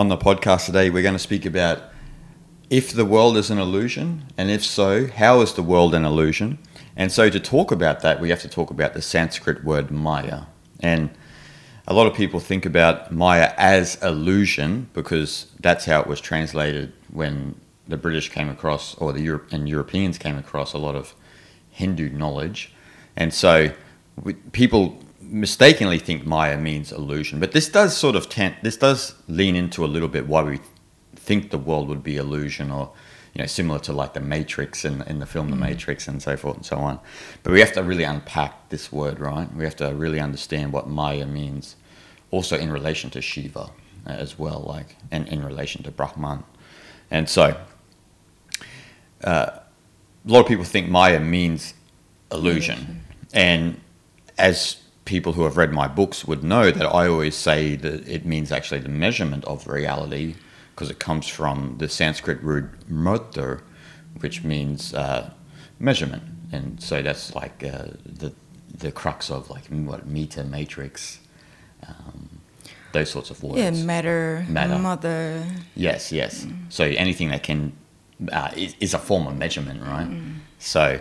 on the podcast today, we're going to speak about if the world is an illusion, and if so, how is the world an illusion? And so, to talk about that, we have to talk about the Sanskrit word Maya. And a lot of people think about Maya as illusion because that's how it was translated when the British came across, or the Europe and Europeans came across a lot of Hindu knowledge. And so, we, people mistakenly think Maya means illusion. But this does sort of tent, this does lean into a little bit why we think the world would be illusion or you know similar to like the matrix in, in the film the mm. matrix and so forth and so on but we have to really unpack this word right we have to really understand what maya means also in relation to shiva as well like and in relation to brahman and so uh, a lot of people think maya means illusion, illusion. and as people who have read my books would know that I always say that it means actually the measurement of reality because it comes from the Sanskrit word murta, which means uh, measurement, and so that's like uh, the the crux of like what meter matrix, um, those sorts of words. Yeah, matter, matter, mother. Yes, yes. Mm. So anything that can uh, is, is, a form of measurement, right? Mm. So,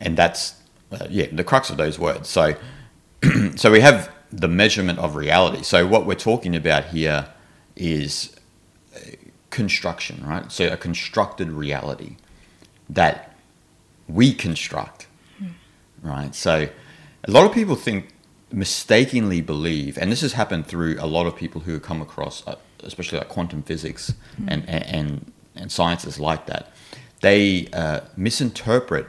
and that's uh, yeah the crux of those words. So so we have the measurement of reality. So what we're talking about here is construction, right? So a constructed reality that we construct, mm. right? So a lot of people think mistakenly believe, and this has happened through a lot of people who have come across, uh, especially like quantum physics mm. and, and and sciences like that. They uh, misinterpret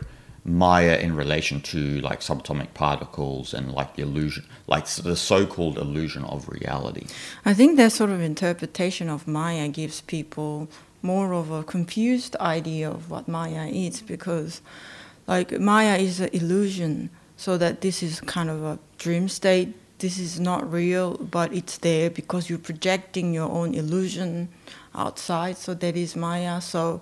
Maya in relation to like subatomic particles and like the illusion, like the so-called illusion of reality. I think that sort of interpretation of Maya gives people more of a confused idea of what Maya is because, like, Maya is an illusion, so that this is kind of a dream state. This is not real, but it's there because you're projecting your own illusion outside. So that is Maya. So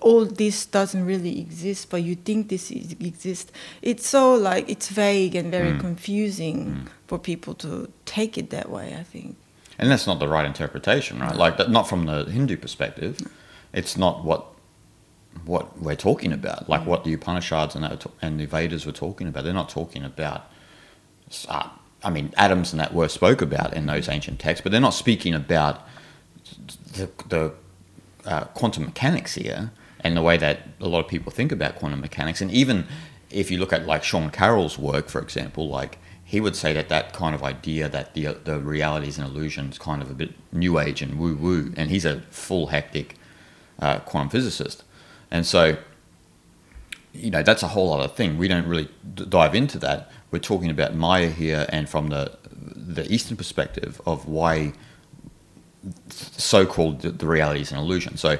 all this doesn't really exist, but you think this exists. It's so like it's vague and very mm. confusing mm. for people to take it that way. I think. And that's not the right interpretation, right? Like that, not from the Hindu perspective. No. It's not what what we're talking about. Like mm. what the Upanishads and, and the Vedas were talking about. They're not talking about. Uh, I mean, atoms and that were spoke about in those ancient texts, but they're not speaking about the, the uh, quantum mechanics here and the way that a lot of people think about quantum mechanics. And even if you look at like Sean Carroll's work, for example, like he would say that that kind of idea that the the reality is an illusion is kind of a bit new age and woo woo. And he's a full hectic uh, quantum physicist, and so you know that's a whole other thing. We don't really d- dive into that. We're talking about Maya here, and from the the Eastern perspective of why so-called the, the reality is an illusion. So.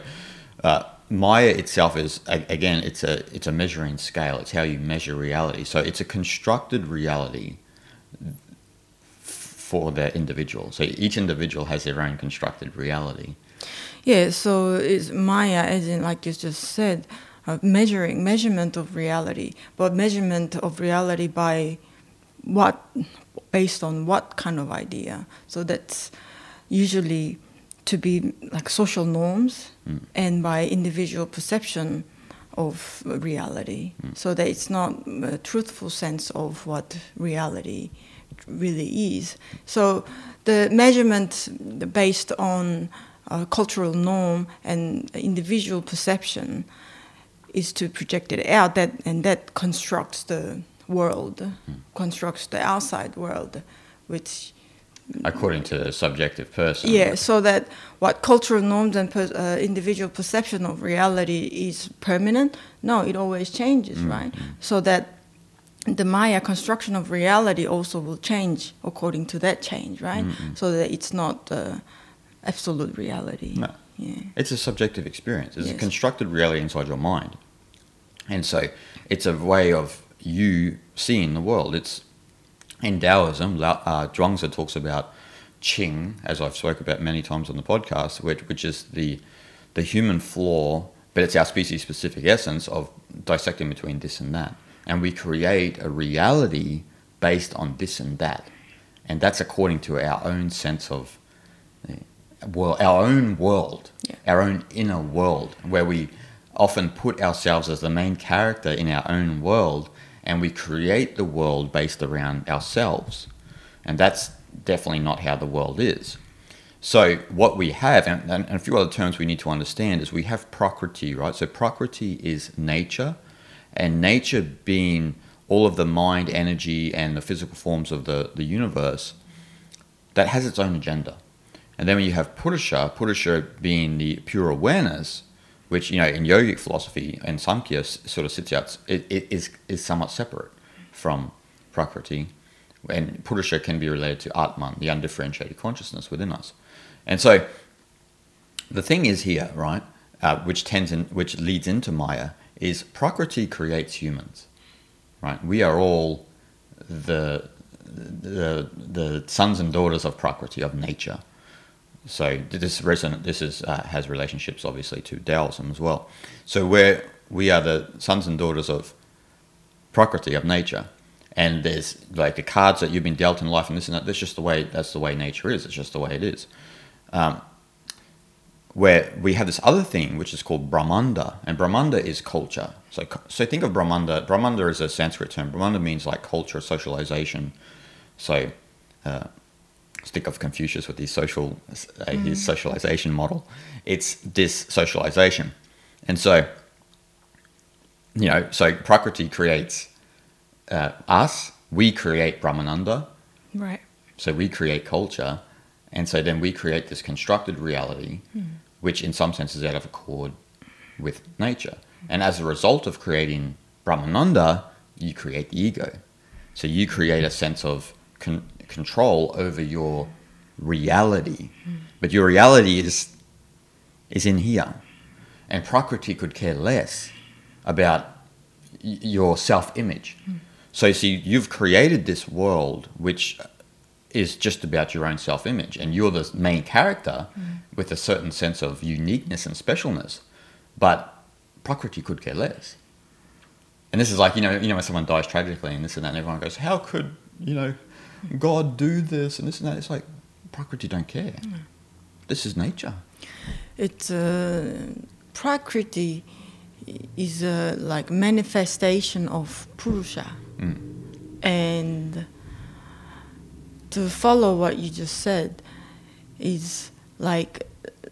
Uh, Maya itself is again it's a it's a measuring scale. It's how you measure reality. So it's a constructed reality for the individual. So each individual has their own constructed reality. Yeah. So it's Maya, as in like you just said, uh, measuring measurement of reality, but measurement of reality by what based on what kind of idea. So that's usually to be like social norms mm. and by individual perception of reality mm. so that it's not a truthful sense of what reality really is so the measurement based on uh, cultural norm and individual perception is to project it out that and that constructs the world mm. constructs the outside world which according to the subjective person. Yeah, so that what cultural norms and per, uh, individual perception of reality is permanent. No, it always changes, mm-hmm. right? So that the Maya construction of reality also will change according to that change, right? Mm-hmm. So that it's not uh, absolute reality. No. Yeah. It's a subjective experience. It's yes. a constructed reality inside your mind. And so it's a way of you seeing the world. It's in Taoism, uh, Zhuangzi talks about Qing, as I've spoke about many times on the podcast, which, which is the the human flaw, but it's our species specific essence of dissecting between this and that, and we create a reality based on this and that, and that's according to our own sense of well, our own world, Yeah. our own inner world, where we often put ourselves as the main character in our own world, and we create the world based around ourselves, and that's definitely not how the world is. So what we have, and, and a few other terms we need to understand, is we have prakriti, right? So prakriti is nature, and nature being all of the mind, energy, and the physical forms of the, the universe, that has its own agenda. And then when you have Purusha, Purusha being the pure awareness, which you know in yogic philosophy and Samkhya sort of sits out, it, it is is somewhat separate from Prakriti, and Purusha can be related to Atman, the undifferentiated consciousness within us. And so, the thing is here, right, uh, which tends in, which leads into Maya, is Prakriti creates humans, right? We are all the the the sons and daughters of Prakriti of nature. So this resonant. This is uh, has relationships obviously to Taoism as well. So we're we are the sons and daughters of Prakriti of nature, and there's like the cards that you've been dealt in life and this and that. That's just the way. That's the way nature is. It's just the way it is. Um, where we have this other thing which is called Brahmanda, and Brahmanda is culture. So, so think of Brahmanda. Brahmanda is a Sanskrit term. Brahmanda means like culture, socialization. So, uh, think of Confucius with his social, uh, his socialization model. It's this socialization, and so, you know, so Prakriti creates uh, us. We create Brahmananda. Right. So we create culture, and so then we create this constructed reality, which in some sense is out of accord with nature. And as a result of creating Brahmananda, you create the ego. So you create a sense of con- control over your reality, but your reality is is in here, and Prakriti could care less about y- your self-image. So you see, you've created this world which is just about your own self-image, and you're the main character with a certain sense of uniqueness and specialness. But Prakriti could care less. And this is like you know, you know, when someone dies tragically and this and that, and everyone goes, "How could you know God do this and this and that?" It's like Prakriti don't care. Mm. This is nature. It's uh, Prakriti is a like manifestation of Purusha, mm. and to follow what you just said is like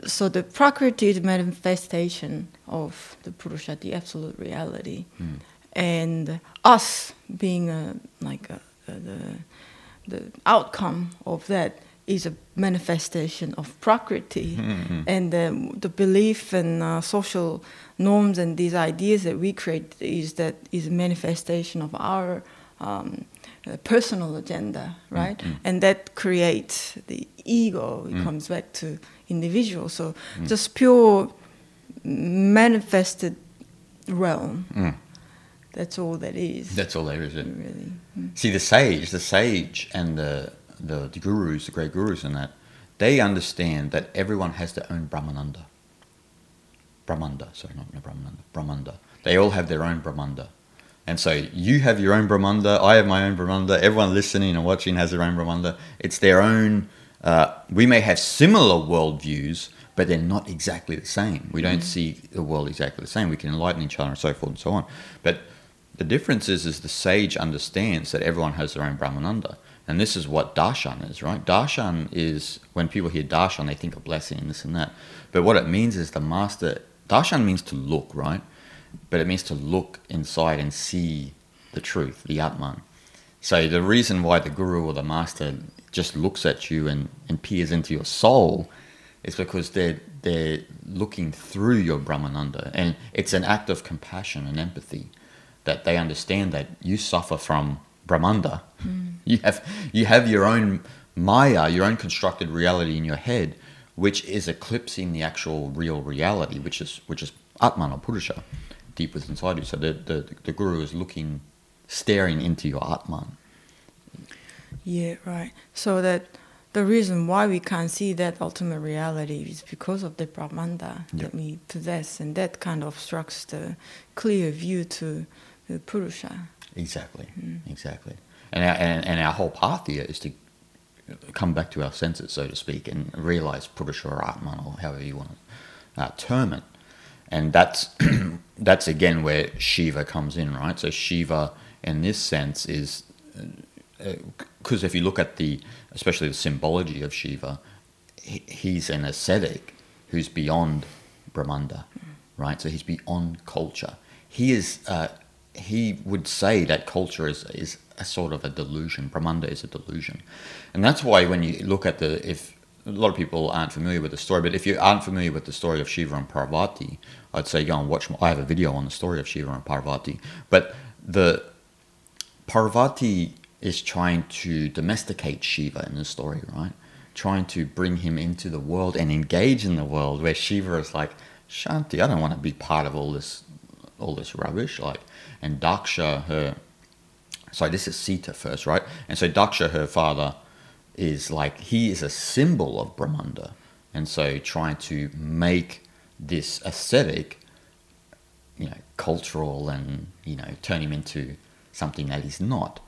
so the Prakriti is manifestation of the Purusha, the absolute reality, mm. and us being a like a, a, the the outcome of that is a manifestation of Prakriti, and the, the belief and uh, social norms and these ideas that we create is that is a manifestation of our um, uh, personal agenda, right? And that creates the ego. It comes back to individual. So just pure manifested realm. That's all that is. That's all there is. It. really. See, the sage, the sage, and the, the the gurus, the great gurus, and that they understand that everyone has their own Brahmananda. Brahmanda, sorry, not no Brahmananda. Brahmanda. They all have their own Brahmanda, and so you have your own Brahmanda. I have my own Brahmanda. Everyone listening and watching has their own Brahmanda. It's their own. Uh, we may have similar worldviews, but they're not exactly the same. We don't see the world exactly the same. We can enlighten each other and so forth and so on. But the difference is, is the sage understands that everyone has their own Brahmananda. And this is what darshan is, right? Darshan is, when people hear darshan, they think of blessing and this and that. But what it means is the master, darshan means to look, right? But it means to look inside and see the truth, the Atman. So the reason why the guru or the master just looks at you and, and peers into your soul is because they're, they're looking through your Brahmananda. And it's an act of compassion and empathy that they understand that you suffer from Brahmanda. You have you have your own Maya, your own constructed reality in your head, which is eclipsing the actual real reality, which is which is Atman or Purusha, deep within inside you. So the, the the guru is looking, staring into your Atman. Yeah, right. So that the reason why we can't see that ultimate reality is because of the Brahmanda Yeah. that we possess, and that kind of obstructs the clear view to the Purusha. Exactly, exactly. And our, and, and our whole path here is to come back to our senses, so to speak, and realize Purusha or Atman or however you want to uh, term it. And that's that's again where Shiva comes in, right? So Shiva, in this sense, is because uh, if you look at the, especially the symbology of Shiva, he, he's an ascetic who's beyond Brahmanda, right? So he's beyond culture. He is. Uh, he would say that culture is is a sort of a delusion. Brahmanda is a delusion, and that's why when you look at the if a lot of people aren't familiar with the story, but if you aren't familiar with the story of Shiva and Parvati, I'd say go and watch. I have a video on the story of Shiva and Parvati, but the Parvati is trying to domesticate Shiva in the story, right? Trying to bring him into the world and engage in the world, where Shiva is like, Shanti, I don't want to be part of all this, all this rubbish. Like, and Daksha, her, sorry, this is Sati first, right? And so Daksha, her father, is like he is a symbol of Brahmanda, and so trying to make this ascetic, you know, cultural and you know, turn him into something that he's not.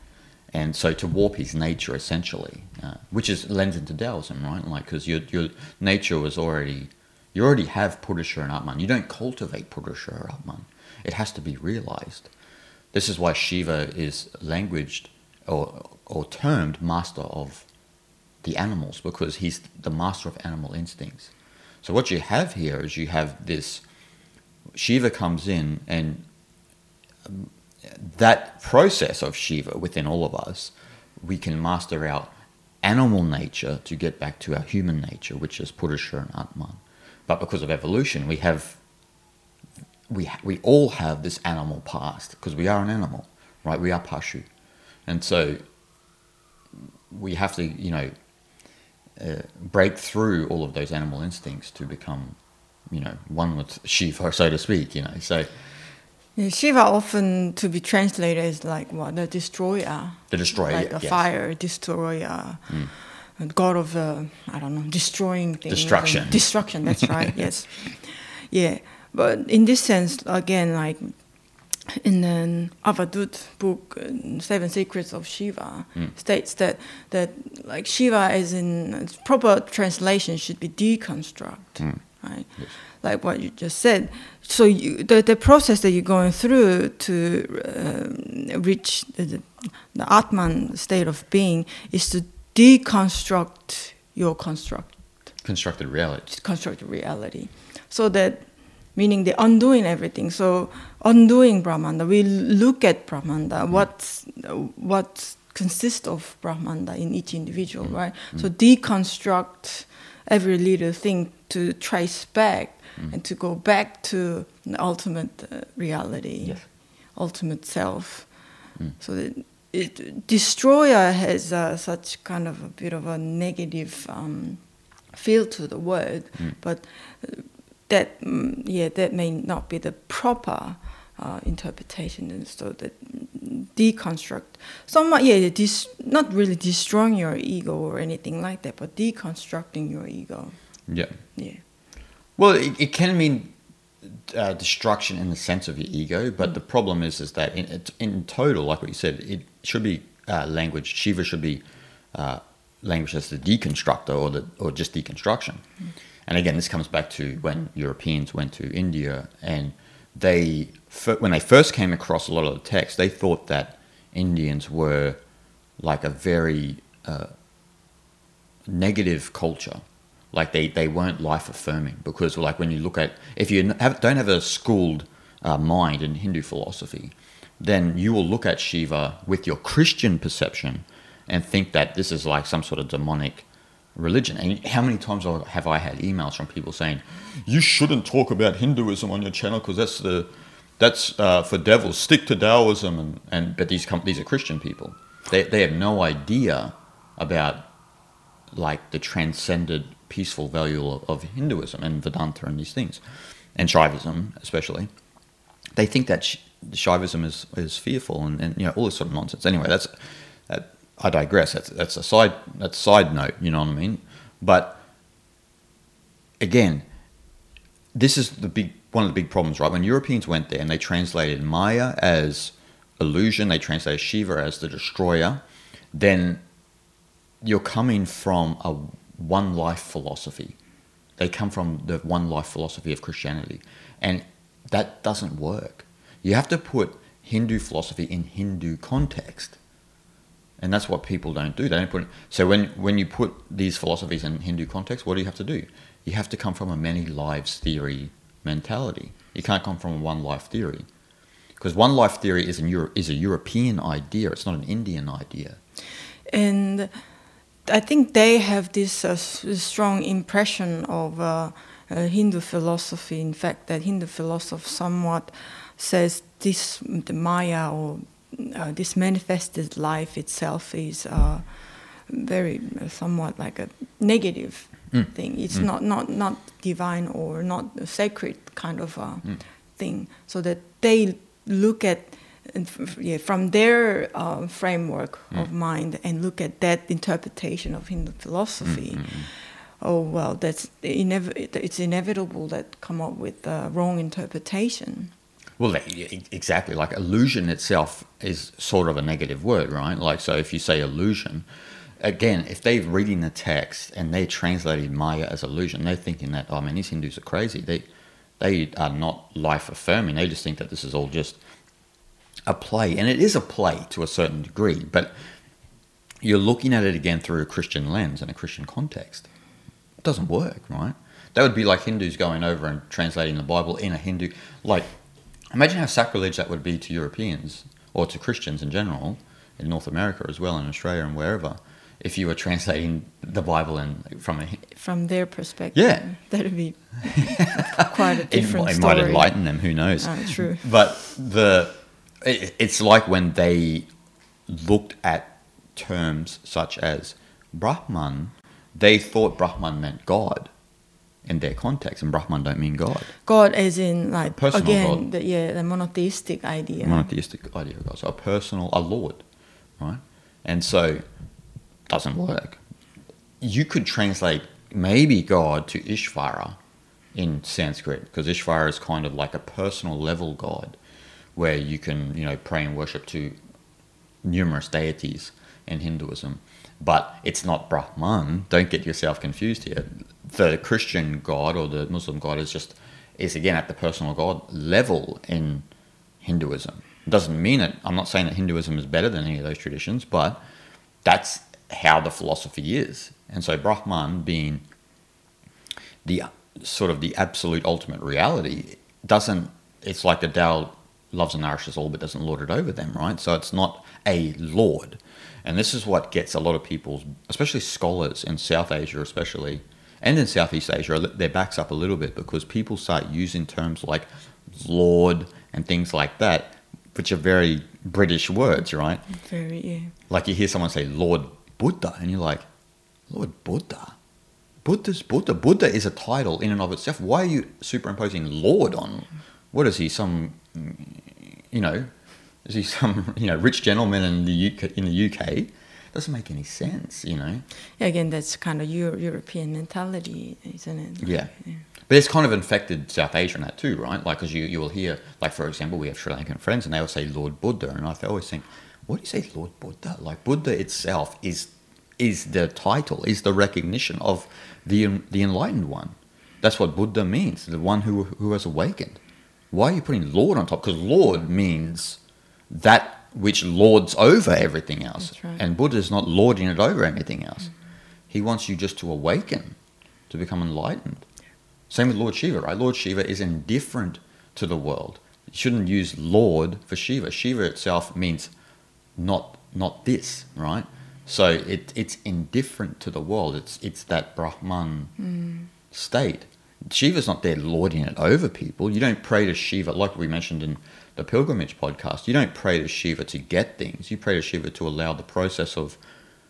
And so to warp his nature essentially, uh, which is lends into Taoism, right? Like because your your nature was already you already have Purusha and Atman. You don't cultivate Purusha or Atman. It has to be realized. This is why Shiva is languaged or, or termed master of the animals because he's the master of animal instincts. So what you have here is you have this Shiva comes in and um, that process of Shiva within all of us, we can master our animal nature to get back to our human nature, which is Purusha and Atman. But because of evolution, we have we we all have this animal past because we are an animal, right? We are pashu, and so we have to you know uh, break through all of those animal instincts to become you know one with Shiva, so to speak. You know, so. Yeah, Shiva often to be translated as like what the destroyer, the destroyer, like a yes. fire destroyer, Mm. god of uh, I don't know destroying things. Destruction. Destruction. That's right. yes. Yeah, but in this sense, again, like in the Devdutt book, uh, Seven Secrets of Shiva, Mm. states that that like Shiva, as in its proper translation, should be deconstruct, Mm. right? Yes. Like what you just said. So you, the the process that you're going through to um, reach the, the, the Atman state of being is to deconstruct your construct constructed reality. constructed reality. So that meaning the undoing everything. So undoing Brahmanda, we look at Brahmanda, what's what consists of Brahmanda in each individual, right? So deconstruct every little thing to trace back and to go back to the ultimate uh, reality, Yes. ultimate self. Mm. So that it, destroyer has uh, such kind of a bit of a negative um, feel to the word, Mm. but uh, that mm, yeah that may not be the proper uh, interpretation, and so that mm, deconstruct somewhat yeah dis- not really destroying your ego or anything like that, but deconstructing your ego. Yeah. Yeah. Well, it, it can mean uh, destruction in the sense of your ego, but the problem is is that in, in total, like what you said, it should be uh, language. Shiva should be uh, language as the deconstructor or the or just deconstruction. And again, this comes back to when Europeans went to India and they when they first came across a lot of the text, they thought that Indians were like a very uh, negative culture. Like they, they weren't life affirming because like when you look at if you have, don't have a schooled uh, mind in Hindu philosophy, then you will look at Shiva with your Christian perception and think that this is like some sort of demonic religion. And how many times have I had emails from people saying, "You shouldn't talk about Hinduism on your channel because that's the that's uh, for devils. Stick to Taoism." And, and but these com- these are Christian people. They they have no idea about like the transcended peaceful value of, of Hinduism and Vedanta and these things, and Shaivism especially. They think that Sh- Shaivism is, is fearful and, and you know all this sort of nonsense. Anyway, that's that, I digress. That's that's a side that's side note. You know what I mean? But again, this is the big one of the big problems, right? When Europeans went there and they translated Maya as illusion, they translated Shiva as the destroyer, then you're coming from a one life philosophy. They come from the one life philosophy of Christianity. And that doesn't work. You have to put Hindu philosophy in Hindu context. And that's what people don't do. They don't put so when when you put these philosophies in Hindu context, what do you have to do? You have to come from a many lives theory mentality. You can't come from a one life theory. Because one life theory is, an Euro- is a European idea, it's not an Indian idea. And I think they have this uh, strong impression of uh, uh, Hindu philosophy. In fact, that Hindu philosophy somewhat says this the Maya or uh, this manifested life itself is uh, very uh, somewhat like a negative Mm. thing. It's Mm. not, not not divine or not a sacred kind of uh, Mm. thing. So that they look at and f- f- yeah, from their uh, framework of mind and look at that interpretation of Hindu philosophy. Oh well, that's inev- it's inevitable that come up with uh, wrong interpretation. Well, exactly. Like illusion itself is sort of a negative word, right? Like, so if you say illusion, again, if they're reading the text and they're translating Maya as illusion, they're thinking that, oh man, these Hindus are crazy. They, they are not life affirming. They just think that this is all just a play. And it is a play to a certain degree, but you're looking at it again through a Christian lens and a Christian context. It doesn't work, right? That would be like Hindus going over and translating the Bible in a Hindu. Like, imagine how sacrilege that would be to Europeans or to Christians in general in North America as well, in Australia and wherever, if you were translating the Bible in from a. From their perspective, Yeah. that'd be quite a It, different it story. might enlighten them. Who knows? Ah, true. But the it, it's like when they looked at terms such as Brahman, they thought Brahman meant God in their context, and Brahman don't mean God. God, as in like Personal again, God. the, yeah, the monotheistic idea. Monotheistic idea of God, so a personal, a Lord, right? And so doesn't work. You could translate maybe God to Ishvara in Sanskrit because Ishvara is kind of like a personal level God where you can, you know, pray and worship to numerous deities in Hinduism. But it's not Brahman. Don't get yourself confused here. The Christian God or the Muslim God is just is again at the personal God level in Hinduism. It doesn't mean it. I'm not saying that Hinduism is better than any of those traditions, but that's how the philosophy is. And so Brahman being the sort of the absolute ultimate reality doesn't it's like the Tao loves and nourishes all but doesn't lord it over them, right? So it's not a lord. And this is what gets a lot of people, especially scholars in South Asia especially, and in Southeast Asia, their backs up a little bit because people start using terms like lord and things like that, which are very British words, right? Very yeah. Like you hear someone say Lord Buddha, and you're like, Lord Buddha? Buddha's Buddha. Buddha is a title in and of itself. Why are you superimposing Lord on? What is he? Some, you know, is he some you know rich gentleman in the UK? In the UK, doesn't make any sense. You know. Again, that's kind of Euro- European mentality, isn't it? Yeah. But it's kind of infected South Asia in that too, right? Like, because you, you will hear, like, for example, we have Sri Lankan friends and they will say Lord Buddha. And I always think, what do you say Lord Buddha? Like, Buddha itself is is the title, is the recognition of the, the enlightened one. That's what Buddha means, the one who, who has awakened. Why are you putting Lord on top? Because Lord means that which lords over everything else. Right. And Buddha is not lording it over anything else. Mm-hmm. He wants you just to awaken, to become enlightened. Same with Lord Shiva, right? Lord Shiva is indifferent to the world. You shouldn't use Lord for Shiva. Shiva itself means not not this, right? So it it's indifferent to the world. It's it's that Brahman mm. state. Shiva's not there lording it over people. You don't pray to Shiva like we mentioned in the pilgrimage podcast. You don't pray to Shiva to get things. You pray to Shiva to allow the process of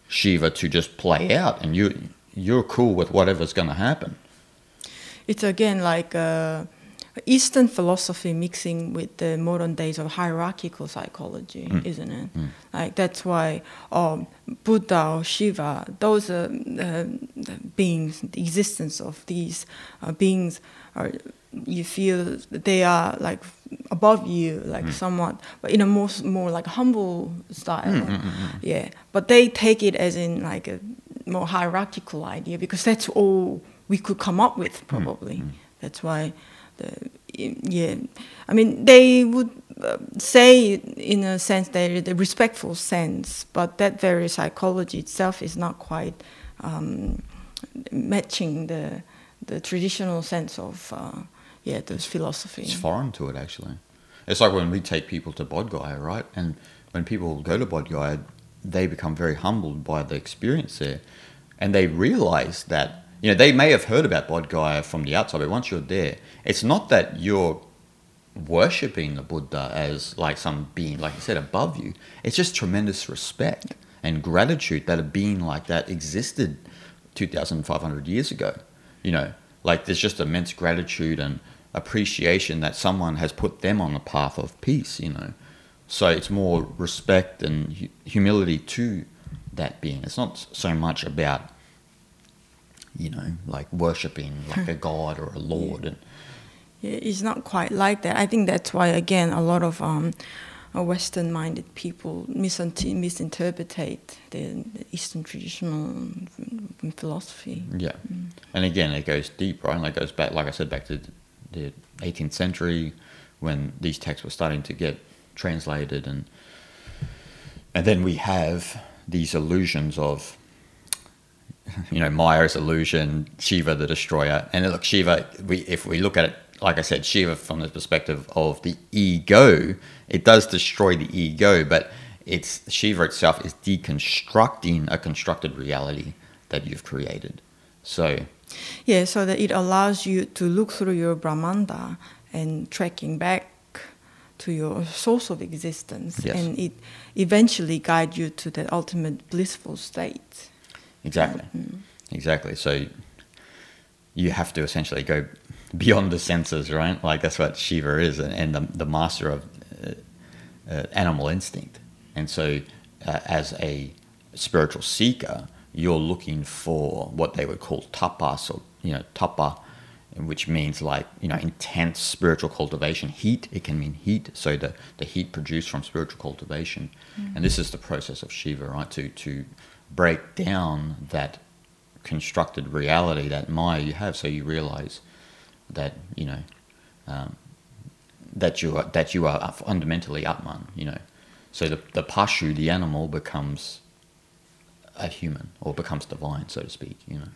Shiva to just play out, and you you're cool with whatever's going to happen. It's again like uh, Eastern philosophy mixing with the modern days of hierarchical psychology, Mm. isn't it? Like that's why um, Buddha or Shiva, those are uh, beings, the existence of these uh, beings are. You feel that they are like above you, like Mm. somewhat, but in a more more like humble style. Mm, Yeah, but they take it as in like a more hierarchical idea because that's all we could come up with probably. That's why the yeah. I mean, they would uh, say in a sense they the respectful sense, but that very psychology itself is not quite um, matching the the traditional sense of uh, yeah those philosophy. It's foreign to it, actually. It's like when we take people to Bodh Gaya, right? And when people go to Bodh Gaya, they become very humbled by the experience there. And they realize that, you know, they may have heard about Bodh Gaya from the outside, but once you're there, it's not that you're worshipping the Buddha as like some being, like you said, above you. It's just tremendous respect and gratitude that a being like that existed 2,500 years ago. You know, like there's just immense gratitude and appreciation that someone has put them on the path of peace, you know. So it's more respect and hu- humility to that being. It's not so much about, you know, like worshipping like a god or a lord. And Yeah, it's not quite like that. I think that's why, again, a lot of um, uh, Western-minded people misinter- misinterpret the, the Eastern traditional mm, philosophy. Yeah, and again, it goes deep, right? And it goes back, like I said, back to the 18th century when these texts were starting to get translated, and and then we have these illusions of, you know, Maya's illusion, Shiva the destroyer, and look, Shiva. We if we look at it, like I said, Shiva from the perspective of the ego, it does destroy the ego, but it's Shiva itself is deconstructing a constructed reality that you've created. So Yeah, so that it allows you to look through your Brahmanda and tracking back to your source of existence, Yes. and it eventually guide you to the ultimate blissful state. Exactly. Exactly. So you have to essentially go beyond the senses, right? Like that's what Shiva is, and, and the, the master of uh, uh, animal instinct. And so, uh, as a spiritual seeker, you're looking for what they would call tapas, or you know, tapa, which means like you know intense spiritual cultivation. Heat. It can mean heat. So the the heat produced from spiritual cultivation, and this is the process of Shiva, right? To to break down that constructed reality, that Maya you have, so you realize that you know um, that you are that you are fundamentally Atman. You know, so the the pashu, the animal, becomes a human or becomes divine, so to speak. You know,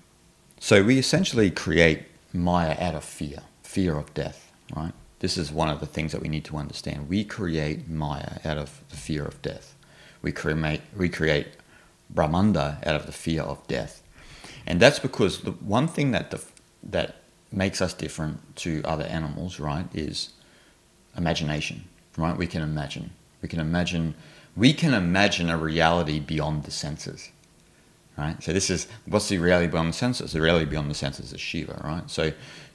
so we essentially create Maya out of fear, fear of death. Right. This is one of the things that we need to understand. We create Maya out of the fear of death. We create we create Brahmanda out of the fear of death, and that's because the one thing that the, that makes us different to other animals, right, is imagination. Right, we can imagine. We can imagine. We can imagine a reality beyond the senses. Right. So this is what's the reality beyond the senses? The reality beyond the senses is Shiva. Right. So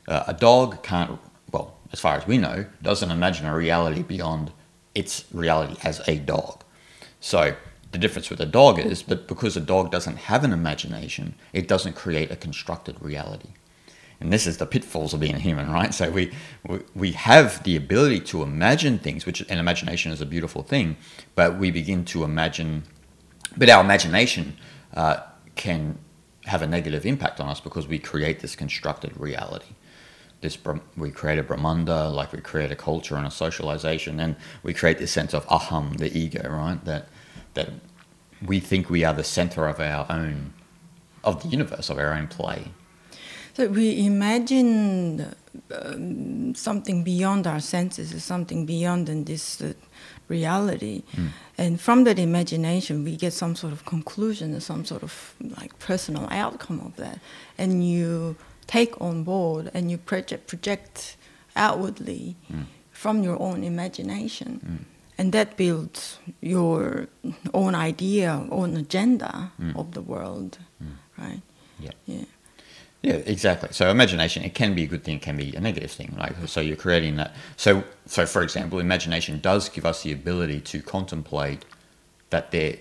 uh, a dog can't. Well, as far as we know, doesn't imagine a reality beyond its reality as a dog. So the difference with a dog is that because a dog doesn't have an imagination, it doesn't create a constructed reality. And this is the pitfalls of being a human, right? So we, we, we have the ability to imagine things, which and imagination is a beautiful thing, but we begin to imagine, but our imagination uh, can have a negative impact on us because we create this constructed reality. This we create a Brahmanda, like we create a culture and a socialization, and we create this sense of aham, the ego, right? That that we think we are the center of our own, of the universe, of our own play. So we imagine um, something beyond our senses, something beyond in this uh, reality, hmm. and from that imagination, we get some sort of conclusion, some sort of like personal outcome of that, and you take on board and you project, project outwardly hmm. from your own imagination. Hmm. And that builds your own idea, own agenda of the world, right? Yeah. Yeah. Yeah, exactly. So imagination, it can be a good thing, it can be a negative thing. Like so, you're creating that. So, so for example, imagination does give us the ability to contemplate that there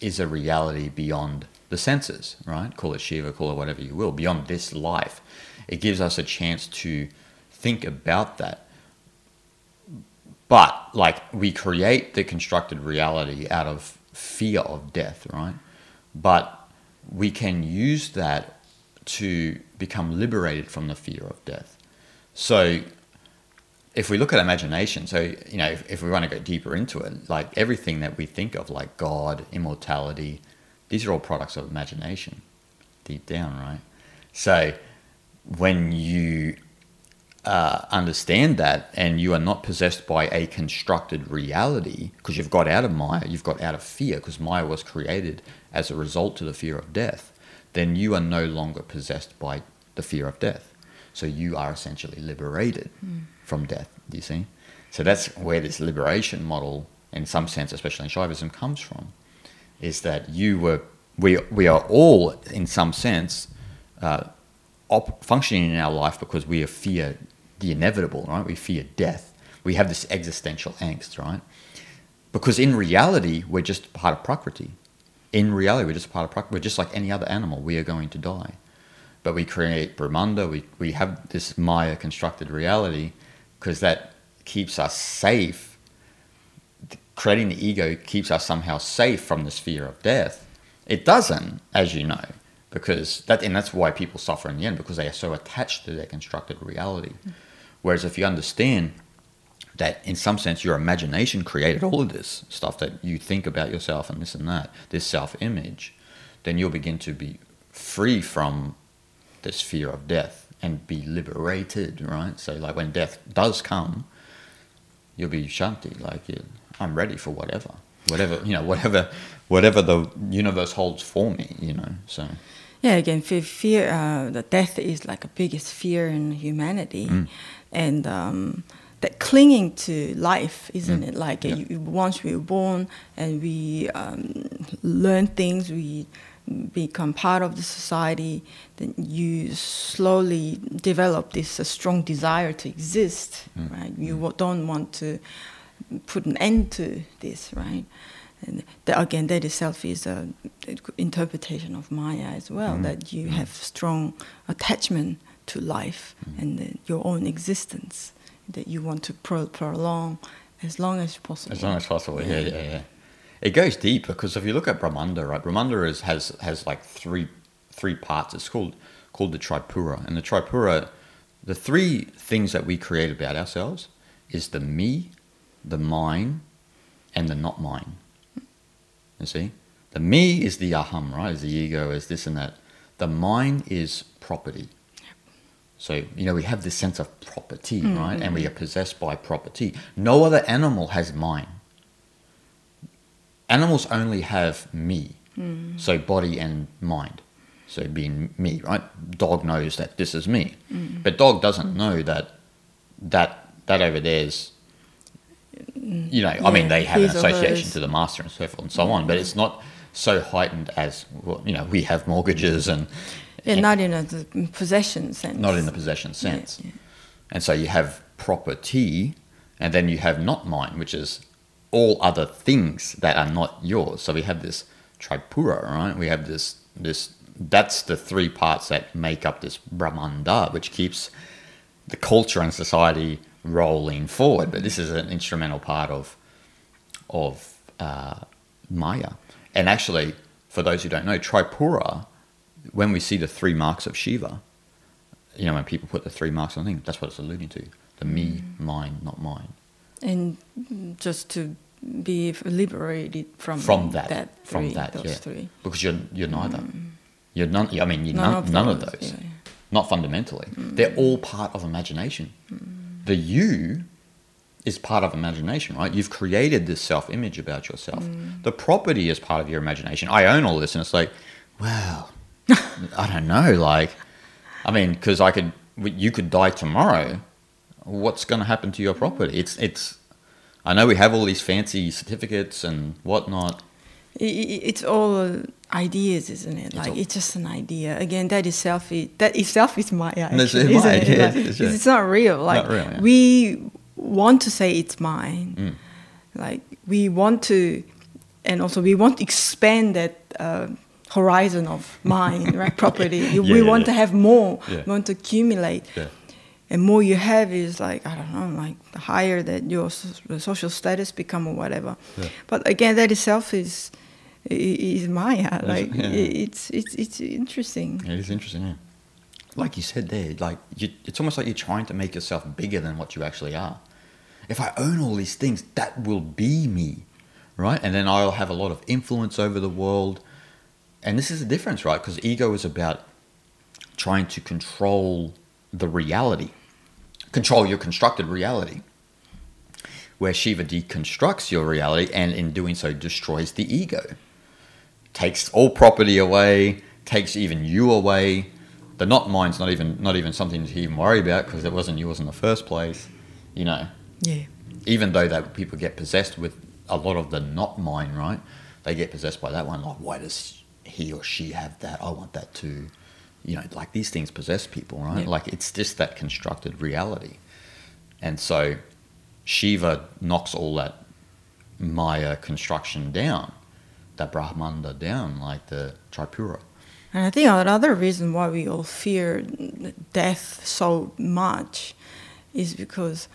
is a reality beyond the senses, right? Call it Shiva, call it whatever you will, beyond this life. It gives us a chance to think about that. But like we create the constructed reality out of fear of death, right? But we can use that to become liberated from the fear of death. So if we look at imagination, so you know, if, if we want to go deeper into it, like everything that we think of, like God, immortality, these are all products of imagination, deep down, right? So when you uh, understand that and you are not possessed by a constructed reality because you've got out of Maya, you've got out of fear because Maya was created as a result to the fear of death, then you are no longer possessed by the fear of death. So you are essentially liberated mm. from death, do you see? So that's where this liberation model, in some sense, especially in Shaivism, comes from, is that you were, we, we are all, in some sense, uh, op- functioning in our life because we fear the inevitable, right? We fear death. We have this existential angst, right? Because in reality, we're just part of Prakriti. In reality, we're just part of. We're just like any other animal. We are going to die. But we create Brahmanda, we, we have this Maya constructed reality because that keeps us safe. Creating the ego keeps us somehow safe from this fear of death. It doesn't, as you know because that and that's why people suffer in the end because they are so attached to their constructed reality. Whereas if you understand that in some sense your imagination created all of this stuff that you think about yourself and this and that, this self image, then you'll begin to be free from this fear of death and be liberated, right? So like when death does come, you'll be shanti, like I'm ready for whatever. Whatever you know, whatever whatever the universe holds for me, you know. So yeah, again, fear, uh, the death is like a biggest fear in humanity, mm. and um, that clinging to life, isn't mm. it? Like yeah. you, once we're born and we um, learn things, we become part of the society, then you slowly develop this uh, strong desire to exist, mm. right? You mm. don't want to put an end to this, right? And that, again, that itself is an interpretation of Maya as well, mm-hmm. that you mm-hmm. have strong attachment to life mm-hmm. and the, your own existence that you want to pro- prolong as long as possible. As long as possible, yeah, yeah, yeah. yeah. It goes deep because if you look at Brahmanda, right, Brahmanda is, has has like three three parts. It's called called the Tripura, and the Tripura, the three things that we create about ourselves is the me, the mine, and the not mine. You see? The me is the aham, right? Is the ego, is this and that. The mine is property. So, you know, we have this sense of property, mm-hmm. right? And we are possessed by property. No other animal has mine. Animals only have me. Mm. So, body and mind. So, being me, right? Dog knows that this is me. Mm. But dog doesn't know that that that over there is you know, yeah, I mean, they have an association to the master and so forth and so on, but it's not so heightened as well, you know we have mortgages and yeah, not in a possession sense. Not in the possession sense, yeah, yeah. and so you have property, and then you have not mine, which is all other things that are not yours. So we have this tripura, right? We have this this that's the three parts that make up this brahmanda, which keeps the culture and society rolling forward. But this is an instrumental part of of uh, Maya. And actually, for those who don't know, Tripura, when we see the three marks of Shiva, you know, when people put the three marks on things, that's what it's alluding to: the me, mm. mine, not mine. And just to be liberated from from that, that three, from that, yeah. Three. Because you're you're neither. Mm. You're none. I mean, you're none, none, of, none those, of those. Yeah. Not fundamentally. Mm. They're all part of imagination. Mm the you is part of imagination, right? You've created this self image about yourself. Mm. The property is part of your imagination. I own all this, and it's like, well, I don't know. Like, I mean, because I could, you could die tomorrow. What's going to happen to your property? It's, it's. I know we have all these fancy certificates and whatnot. It's all ideas, isn't it? It's like all, it's just an idea. Again, that is self. That itself is Maya. Actually, isn't it? Yeah, like, it's, it's, not real. Like not real, yeah. we want to say it's mine. Mm. Like we want to, and also we want to expand that uh, horizon of mine, right? Property. yeah, we want to have more. We want to accumulate. And more you have is like I don't know, like the higher that your social status become or whatever. But again, that itself is is Maya. Like yeah. it's it's it's interesting. It is interesting, yeah. Like you said there, like you, it's almost like you're trying to make yourself bigger than what you actually are. If I own all these things, that will be me, right? And then I'll have a lot of influence over the world. And this is the difference, right? Because ego is about trying to control the reality, control your constructed reality. Where Shiva deconstructs your reality and in doing so destroys the ego takes all property away, takes even you away. The not mine's not even not even something to even worry about because it wasn't yours in the first place. You know, Yeah. even though that people get possessed with a lot of the not mine, right? They get possessed by that one. Like, why does he or she have that? I want that too. You know, like these things possess people, right? Yeah. Like it's just that constructed reality. And so Shiva knocks all that Maya construction down, that Brahmanda down, like the Tripura. And I think another reason why we all fear death so much is because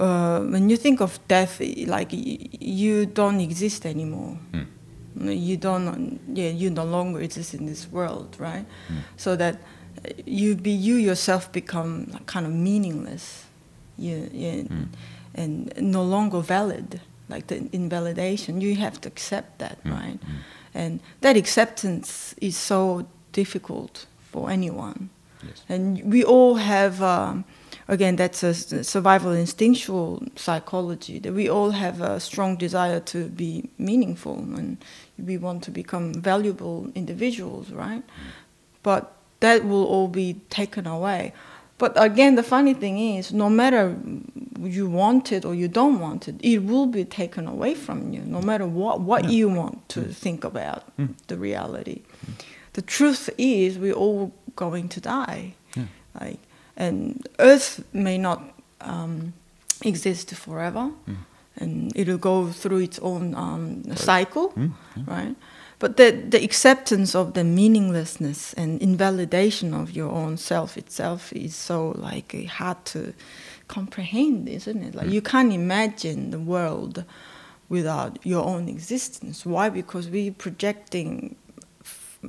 uh, when you think of death, like you don't exist anymore. You don't, yeah, you no longer exist in this world, right? Hmm. So that you be you yourself become kind of meaningless, you, yeah, hmm. and no longer valid. Like the invalidation, you have to accept that, hmm. right? And that acceptance is so difficult for anyone. Yes. And we all have, um, again, that's a survival instinctual psychology, that we all have a strong desire to be meaningful and we want to become valuable individuals, right? But that will all be taken away. But again, the funny thing is, no matter you want it or you don't want it, it will be taken away from you, no matter what, what you want to mm. think about mm. the reality. Mm. The truth is, we're all going to die. Like, and Earth may not um, exist forever, and it'll go through its own um, cycle, right? But the, the acceptance of the meaninglessness and invalidation of your own self itself is so like hard to comprehend, isn't it? Like you can't imagine the world without your own existence. Why? Because we're projecting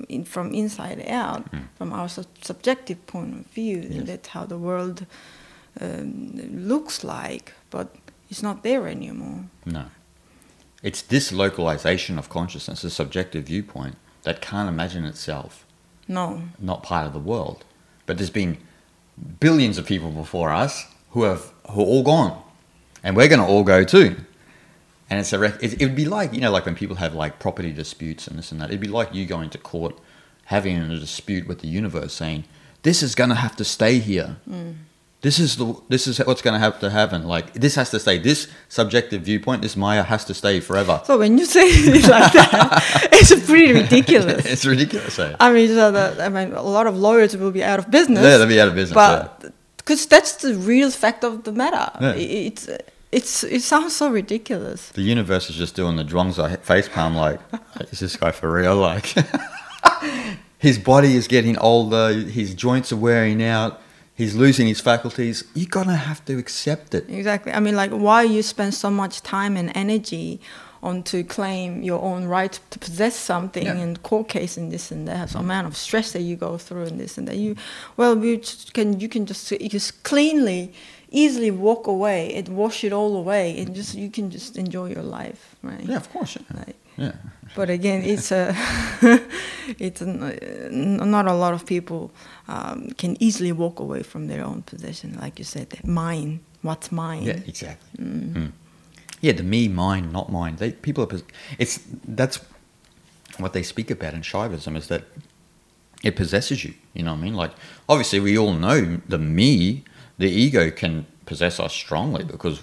in, from inside out, from our sub- subjective point of view, and that's how the world um, looks like. But it's not there anymore. No. It's this localization of consciousness, a subjective viewpoint, that can't imagine itself No. not part of the world. But there's been billions of people before us who have who are all gone, and we're going to all go too. And it's a rec- it, it would be like you know like when people have like property disputes and this and that. It'd be like you going to court, having a dispute with the universe, saying this is going to have to stay here. Mm. This is the this is what's going to have to happen. Like this has to stay. This subjective viewpoint, this Maya has to stay forever. So when you say it like that, it's pretty ridiculous. it's ridiculous. Eh? I mean, so that, I mean, a lot of lawyers will be out of business. Yeah, they'll be out of business. but because that's the real fact of the matter. Yeah. It's it's it sounds so ridiculous. The universe is just doing the Zhuangzi face palm like, is this guy for real? Like, his body is getting older, his joints are wearing out, he's losing his faculties. You're gonna have to accept it. Exactly. I mean, like, why you spend so much time and energy on to claim your own right to possess something Yeah. and court case and this and that, so amount of stress that you go through and this and that. You, well, you can you can just you just cleanly, easily walk away and wash it all away and just you can just enjoy your life, right? Yeah, of course. Yeah. Like, yeah. but again, it's a, it's a, not a lot of people um, can easily walk away from their own possession, like you said, mine. What's mine? Yeah, exactly. Mm. Yeah, the me, mine, not mine. They people are. It's that's what they speak about in Shaivism is that it possesses you. You know what I mean? Like obviously we all know the me, the ego can possess us strongly because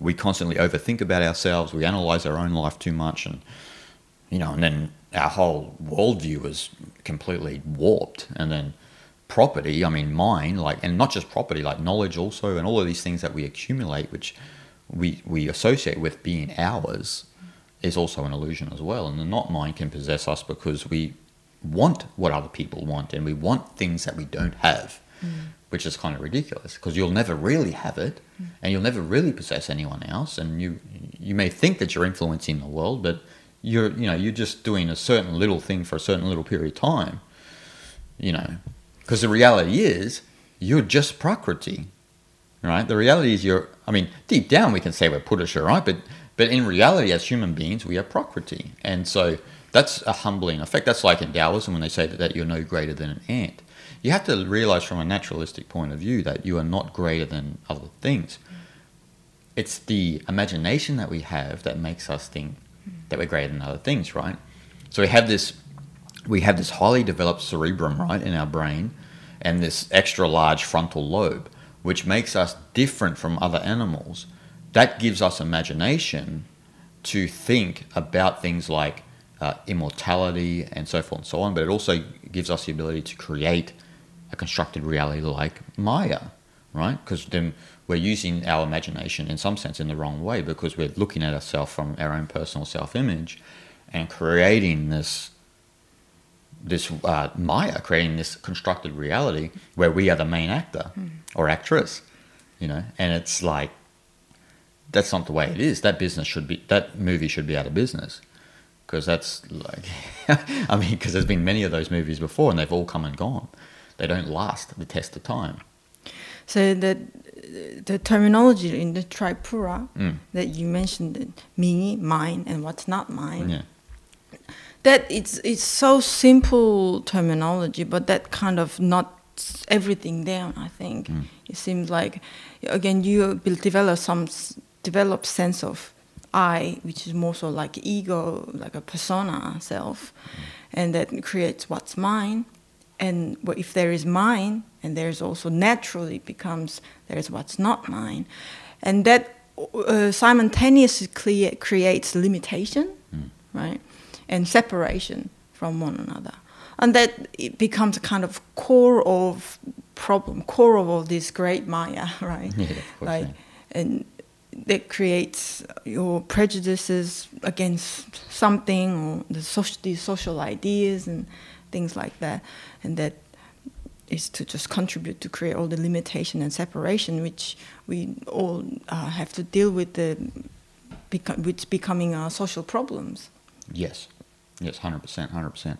we constantly overthink about ourselves. We analyze our own life too much, and you know, and then our whole worldview is completely warped. And then property, I mean, mine, like, and not just property, like knowledge also, and all of these things that we accumulate, which we we associate with being ours, is also an illusion as well. And the not mine can possess us because we want what other people want, and we want things that we don't have. Mm. Which is kind of ridiculous because you'll never really have it, mm. and you'll never really possess anyone else. And you you may think that you're influencing the world, but you're you know you're just doing a certain little thing for a certain little period of time you know. Because the reality is you're just prakriti right? The reality is you're i mean deep down we can say we're purusha right? But but in reality as human beings we are prakriti. And so that's a humbling effect. That's like in taoism when they say that, that you're no greater than an ant. You have to realize from a naturalistic point of view that you are not greater than other things. It's the imagination that we have that makes us think that we're greater than other things, right? So we have this we have this highly developed cerebrum, right, in our brain, and this extra large frontal lobe, which makes us different from other animals. That gives us imagination to think about things like uh, immortality and so forth and so on, but it also gives us the ability to create a constructed reality like Maya, right? Because then we're using our imagination in some sense in the wrong way because we're looking at ourselves from our own personal self-image and creating this this uh, Maya, creating this constructed reality where we are the main actor mm. or actress, you know, and it's like that's not the way it is. That business should be that movie should be out of business because that's like, I mean, because there's been many of those movies before and they've all come and gone. They don't last the test of time. So that the terminology in the Tripura mm. that you mentioned, me, mine, and what's not mine. Yeah. That it's it's so simple terminology, but that kind of not everything down. I think mm. it seems like again you develop some develop sense of I, which is more so like ego, like a persona self, mm. and that creates what's mine. And if there is mine, and there's also naturally becomes there's what's not mine, and that uh, simultaneously creates limitation, mm. right, and separation from one another, and that it becomes a kind of core of problem, core of all this great Maya, right? Yeah, like, yeah. and that creates your prejudices against something or the social, these social ideas and things like that, and that is to just contribute to create all the limitation and separation which we all uh, have to deal with the beco- with becoming our social problems. Yes, yes, hundred percent, hundred percent.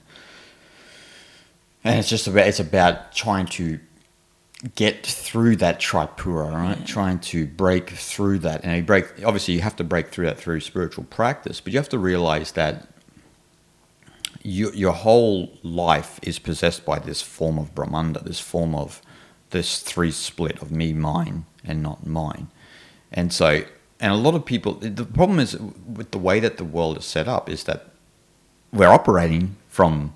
And it's just about it's about trying to get through that tripura, right? Yeah. Trying to break through that, and you break. Obviously, you have to break through that through spiritual practice, but you have to realize that you, your whole life is possessed by this form of Brahmanda, this form of this three split of me, mine, and not mine. And so, and a lot of people, the problem is with the way that the world is set up is that we're operating from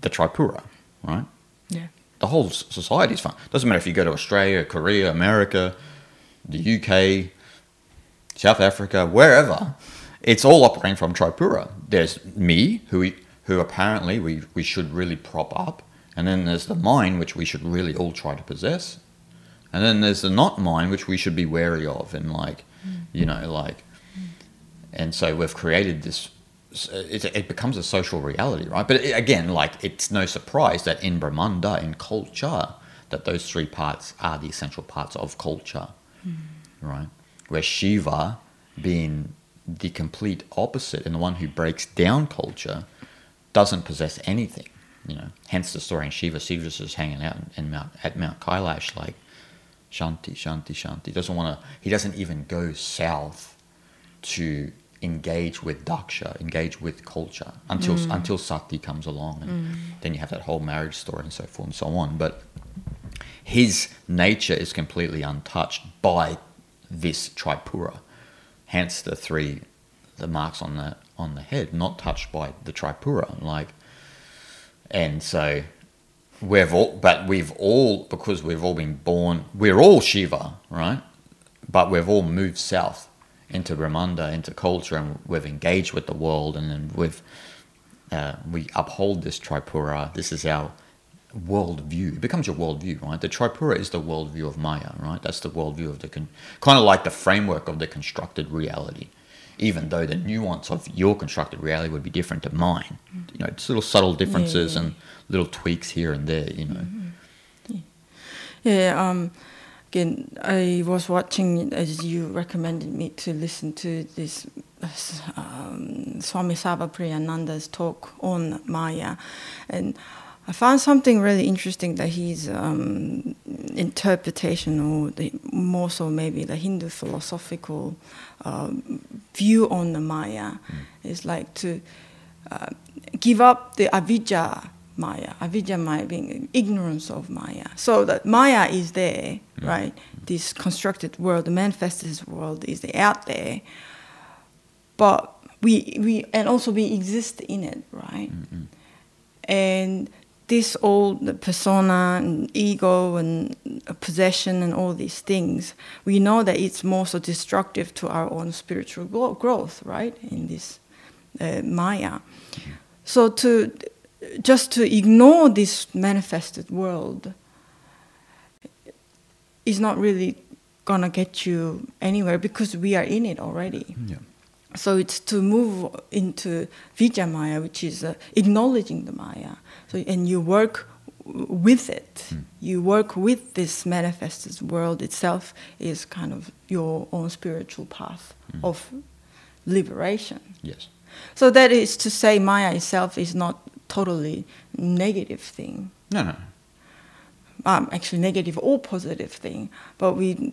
the Tripura, right? Yeah. The whole society is fine. Doesn't matter if you go to Australia, Korea, America, the UK, South Africa, wherever. It's all operating from Tripura. There's me, who who apparently we, we should really prop up. And then there's the mind, which we should really all try to possess. And then there's the not mind, which we should be wary of. And like, mm. you know, like, and so we've created this, it, it becomes a social reality, right? But it, again, like, it's no surprise that in Brahmanda, in culture, that those three parts are the essential parts of culture, mm. right? Where Shiva, being the complete opposite and the one who breaks down culture, doesn't possess anything. You know, hence the story in Shiva. Shiva's just hanging out in Mount at Mount Kailash, like Shanti, Shanti, Shanti. Doesn't want to. He doesn't even go south to engage with daksha, engage with culture until mm. until Sati comes along, and mm. then you have that whole marriage story and so forth and so on. But his nature is completely untouched by this tripura, hence the three the marks on the on the head, not touched by the tripura. Like, and so we've all, but we've all because we've all been born. We're all Shiva, right? But we've all moved south into Brahmanda, into culture, and we've engaged with the world, and then we've uh, we uphold this tripura. This is our worldview. It becomes your worldview, right? The tripura is the worldview of Maya, right? That's the worldview of the con- kind of like the framework of the constructed reality even though the nuance of your constructed reality would be different to mine. You know, it's little subtle differences yeah, yeah. and little tweaks here and there, you know. Mm-hmm. Yeah, yeah um, again, I was watching as you recommended me to listen to this um, Swami Sarvapriyananda's talk on Maya, and I found something really interesting that his um, interpretation, or the, more so maybe the Hindu philosophical um, view on the Maya, mm. is like to uh, give up the avidya Maya, avidya Maya being ignorance of Maya. So that Maya is there, mm. right? This constructed world, the manifested world is out there, but we we and also we exist in it, right? Mm-hmm. And this old persona and ego and possession and all these things, we know that it's more so destructive to our own spiritual growth, right? In this uh, Maya. So to just to ignore this manifested world is not really gonna get you anywhere because we are in it already. Yeah. So it's to move into Vidya Maya, which is uh, acknowledging the Maya. So and you work with it. Mm. You work with this manifested world itself is kind of your own spiritual path mm. of liberation. Yes. So that is to say, Maya itself is not totally negative thing. No, no um, actually negative or positive thing, but we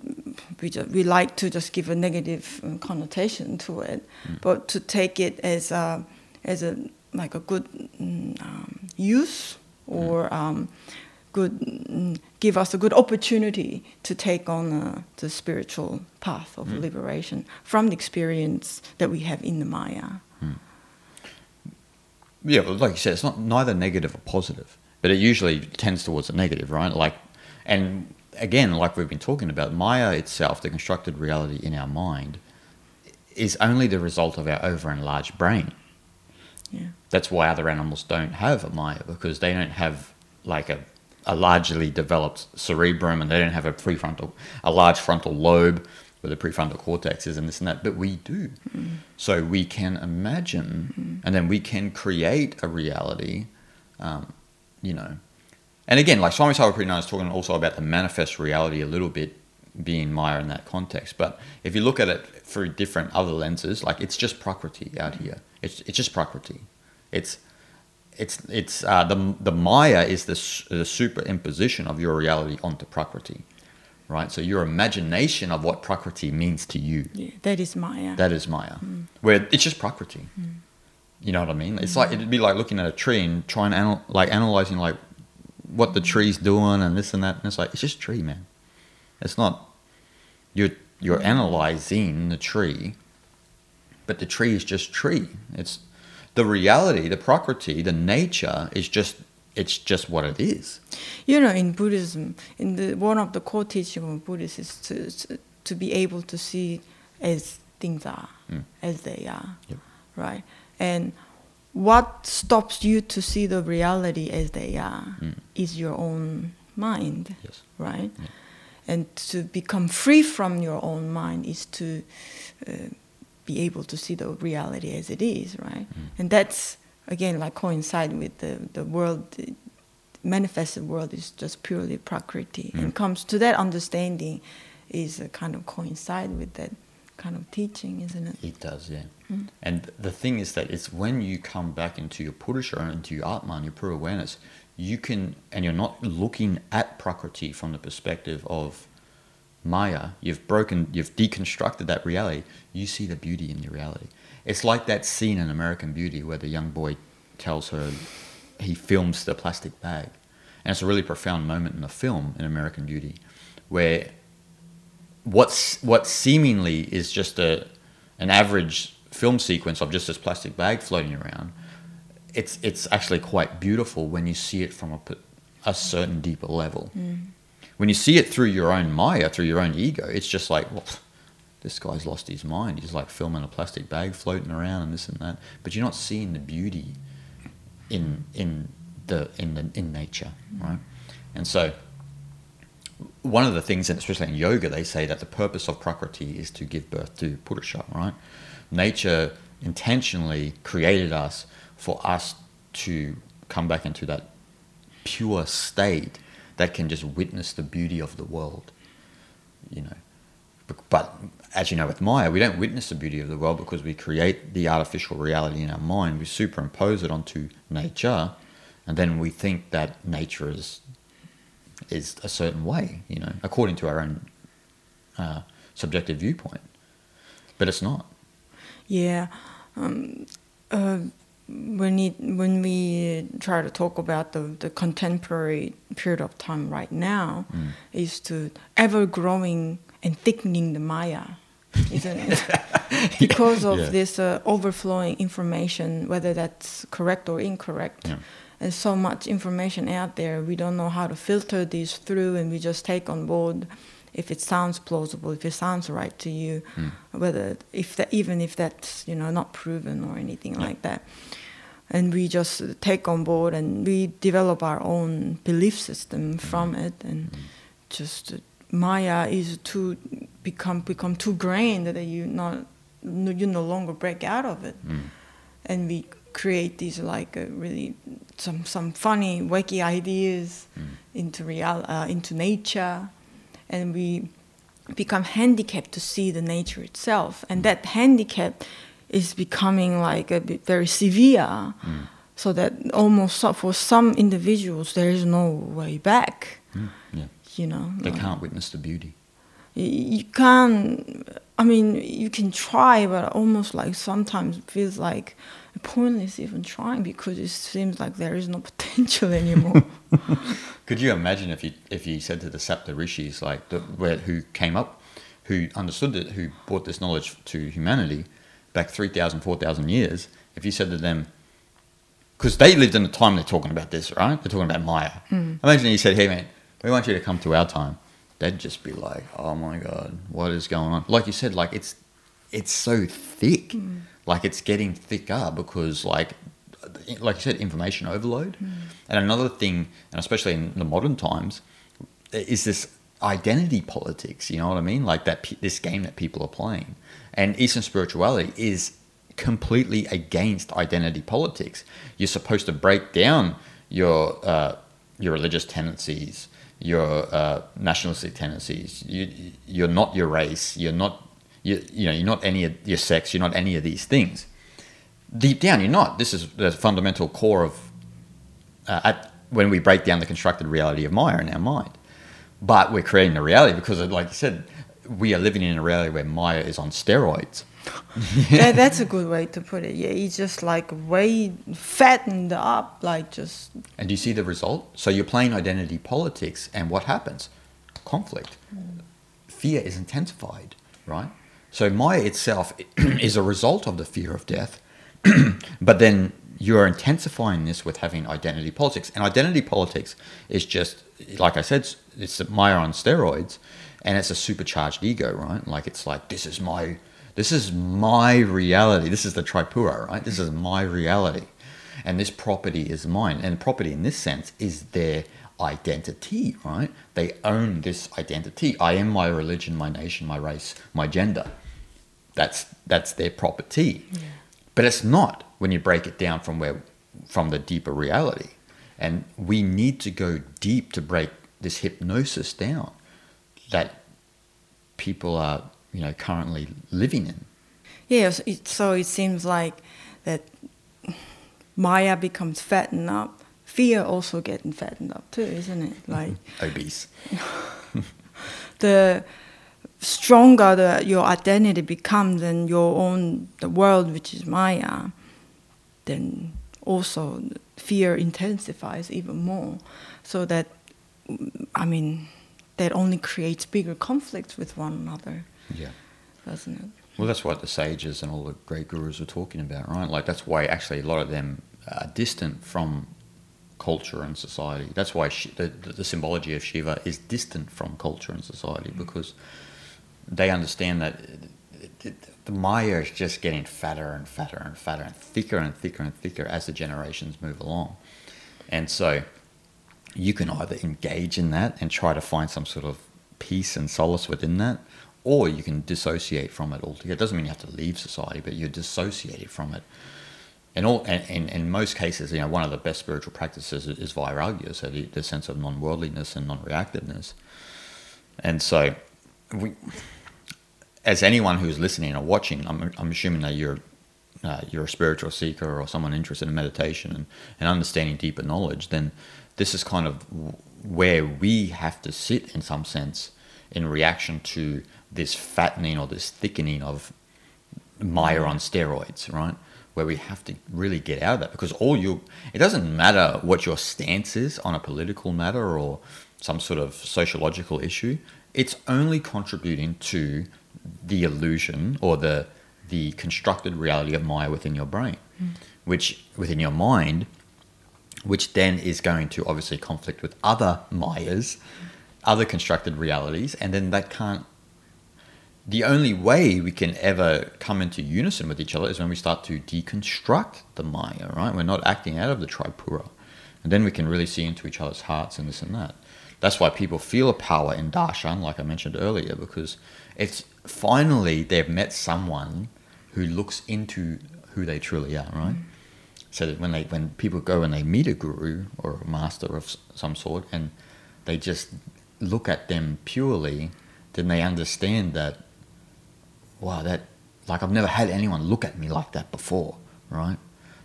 we, just, we like to just give a negative um, connotation to it, mm. but to take it as a as a like a good mm, um, use or mm. um, good mm, give us a good opportunity to take on uh, the spiritual path of mm. liberation from the experience that we have in the Maya. Mm. Yeah, well, like you said, it's not neither negative or positive but it usually tends towards the negative, right? Like, and again, like we've been talking about, Maya itself, the constructed reality in our mind, is only the result of our over enlarged brain. Yeah. That's why other animals don't have a Maya because they don't have like a, a largely developed cerebrum and they don't have a prefrontal, a large frontal lobe where the prefrontal cortex is and this and that, but we do. Mm. So we can imagine mm. and then we can create a reality um, you know. And again, like Swami Sarvapriyananda is talking also about the manifest reality a little bit being Maya in that context. But if you look at it through different other lenses, like it's just Prakriti out here. It's it's just Prakriti. It's it's it's uh, the the Maya is the the superimposition of your reality onto Prakriti, right? So your imagination of what Prakriti means to you. Yeah, that is Maya. That is Maya, mm. where it's just Prakriti. Mm. You know what I mean? It's like it'd be like looking at a tree and trying to anal- like analyzing like what the tree's doing and this and that. And it's like it's just tree, man. It's not you're you're analyzing the tree, but the tree is just tree. It's the reality, the prakriti, the nature is just it's just what it is. You know, in Buddhism, in the one of the core teaching of Buddhists is to to, to be able to see as things are, mm. as they are, yep. right? And what stops you to see the reality as they are mm. is your own mind, yes. right? And to become free from your own mind is to uh, be able to see the reality as it is, right? Mm. And that's again like coincide with the the world. The manifested world is just purely prakriti, mm. and comes to that understanding is a kind of coincide with that kind of teaching, isn't it? It does, yeah. Mm. And the thing is that it's when you come back into your Purusha, into your Atman, your pure awareness, you can, and you're not looking at Prakriti from the perspective of Maya, you've broken, you've deconstructed that reality, you see the beauty in the reality. It's like that scene in American Beauty where the young boy tells her he films the plastic bag. And it's a really profound moment in the film in American Beauty where what's what seemingly is just a an average film sequence of just this plastic bag floating around, it's it's actually quite beautiful when you see it from a, a certain deeper level. Mm. When you see it through your own Maya, through your own ego, it's just like, well, this guy's lost his mind. He's like filming a plastic bag floating around and this and that. But you're not seeing the beauty in in the in the in nature, right? And so one of the things, and especially in yoga, they say that the purpose of prakriti is to give birth to purusha, right? Nature intentionally created us for us to come back into that pure state that can just witness the beauty of the world, you know. But as you know, with Maya, we don't witness the beauty of the world because we create the artificial reality in our mind. We superimpose it onto nature, and then we think that nature is is a certain way, you know, according to our own uh, subjective viewpoint. But it's not. Yeah. Um, uh, when, it, when we try to talk about the, the contemporary period of time right now, Mm. is to ever growing and thickening the Maya, isn't it? because of Yeah. this uh, overflowing information, whether that's correct or incorrect. Yeah. There's so much information out there, we don't know how to filter these through, and we just take on board if it sounds plausible, if it sounds right to you, Mm. whether if that, even if that's you know not proven or anything Yeah. like that, and we just take on board and we develop our own belief system from it, and just uh, Maya is too become become too grained that you not you no longer break out of it. Mm. and we create these like uh, really some some funny wacky ideas Mm. into real uh, into nature. And we become handicapped to see the nature itself. And that handicap is becoming like a bit very severe Mm. so that almost for some individuals there is no way back Mm. Yeah. you know They like- can't witness the beauty. you can't i mean you can try but almost like sometimes it feels like pointless even trying because it seems like there is no potential anymore Could you imagine if you if you said to the Sapta rishis like the, where, who came up, who understood it, who brought this knowledge to humanity back 3,000, 4,000 years, if you said to them, because they lived in the time they're talking about this, right? They're talking about Maya. Hmm. Imagine you said, hey man, we want you to come to our time. They'd just be like, oh my God, what is going on? Like you said, like it's it's so thick. Hmm. Like it's getting thicker because like like you said, information overload. Hmm. And another thing, and especially in the modern times, is this identity politics. You know what I mean? Like that this game that people are playing. And Eastern spirituality is completely against identity politics. You're supposed to break down your uh, your religious tendencies, your uh, nationalistic tendencies. You you're not your race. You're not you you know you're not any of your sex. You're not any of these things. Deep down, you're not. This is the fundamental core of uh, at, when we break down the constructed reality of Maya in our mind. But we're creating a reality because, like you said, we are living in a reality where Maya is on steroids. that, that's a good way to put it yeah he's just like way fattened up like just And do you see the result? So you're playing identity politics, and what happens? Conflict. Fear is intensified, right? So Maya itself is a result of the fear of death, but then you're intensifying this with having identity politics. And identity politics is just, like I said, it's Maya on steroids, and it's a supercharged ego, right? Like it's like this is my, this is my reality. This is the tripura, right? This is my reality and this property is mine. And property in this sense is their identity, right? They own this identity. I am my religion, my nation, my race, my gender. That's that's their property. But it's not when you break it down from where from the deeper reality. And we need to go deep to break this hypnosis down that people are, you know, currently living in. yes it, so it seems like that maya becomes fattened up fear also getting fattened up too isn't it mm-hmm. like Obese. the stronger the, your identity becomes and your own the world which is maya then also fear intensifies even more so that i mean that only creates bigger conflicts with one another Yeah. doesn't it Well, that's what the sages and all the great gurus are talking about, right? Like that's why actually a lot of them are distant from culture and society. That's why Shi- the, the, symbology of Shiva is distant from culture and society mm. because they understand that the Maya is just getting fatter and fatter and fatter and thicker and thicker and thicker as the generations move along. And so you can either engage in that and try to find some sort of peace and solace within that, or you can dissociate from it altogether. It doesn't mean you have to leave society, but you're dissociated from it. And all, and, and in most cases, you know, one of the best spiritual practices is, is vairagya, so the, the sense of non-worldliness and non-reactiveness. And so, we, as anyone who's listening or watching, I'm, I'm assuming that you're uh, you're a spiritual seeker or someone interested in meditation and, and understanding deeper knowledge, then this is kind of where we have to sit in some sense in reaction to this fattening or this thickening of Maya on steroids, right? Where we have to really get out of that because all you, it doesn't matter what your stance is on a political matter or some sort of sociological issue, it's only contributing to the illusion or the the constructed reality of Maya within your brain, mm. which within your mind, which then is going to obviously conflict with other Mayas, other constructed realities, and then that can't. The only way we can ever come into unison with each other is when we start to deconstruct the Maya, right? We're not acting out of the Tripura. And then we can really see into each other's hearts and this and that. That's why people feel a power in darshan, like I mentioned earlier, because it's finally they've met someone who looks into who they truly are, right? Mm. So that when they when people go and they meet a guru or a master of some sort, and they just look at them purely, then they understand that, wow, that like I've never had anyone look at me like that before, right?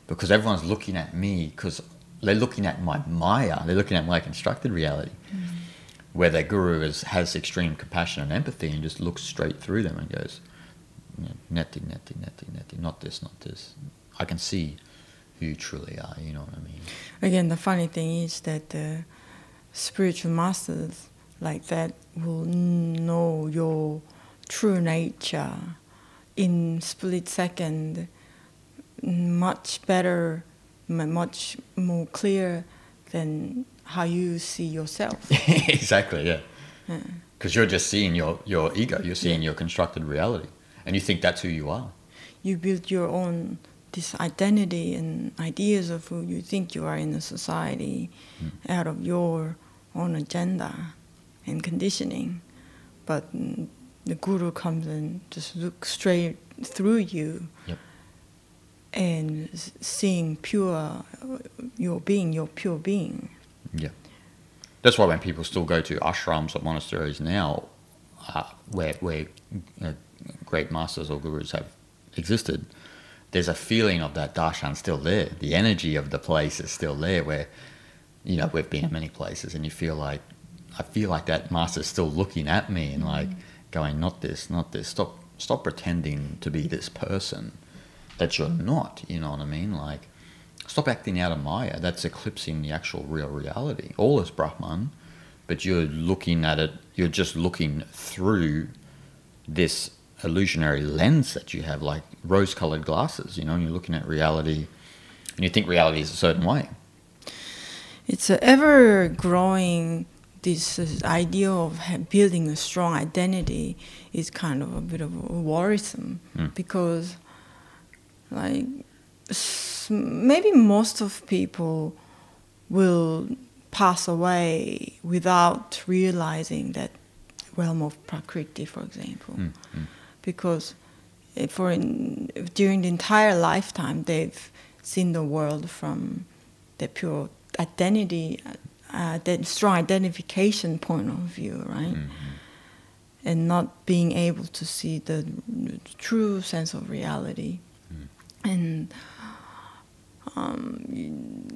Because everyone's looking at me because they're looking at my Maya, they're looking at my constructed reality. Mm where their guru is, has extreme compassion and empathy and just looks straight through them and goes, neti, neti, neti, neti, not this, not this. I can see who you truly are, you know what I mean? Again, the funny thing is that the spiritual masters like that will know your true nature in split second much better, much more clear than how you see yourself. exactly, yeah. Because yeah. you're just seeing your, your ego, you're seeing yeah. your constructed reality, and you think that's who you are. You build your own this identity and ideas of who you think you are in the society mm. out of your own agenda and conditioning. But the guru comes and just looks straight through you yep. and seeing pure your being, your pure being. Yeah. That's why when people still go to ashrams or monasteries now, uh, where where uh, great masters or gurus have existed, there's a feeling of that darshan still there. The energy of the place is still there. Where, you know, we've been in many places, and you feel like, I feel like that master's still looking at me and mm-hmm. like going, not this, not this. Stop, stop pretending to be this person that you're not. You know what I mean? Like, stop acting out of Maya. That's eclipsing the actual real reality. All is Brahman, but you're looking at it, you're just looking through this illusionary lens that you have, like rose colored glasses, you know, and you're looking at reality and you think reality is a certain way. It's ever growing this idea of building a strong identity is kind of a bit of a worrisome mm. because like maybe most of people will pass away without realizing that realm of prakriti, for example, mm, mm. because for in, during the entire lifetime they've seen the world from the pure identity, uh, that strong identification point of view, right? Mm-hmm. And not being able to see the true sense of reality, mm. and um,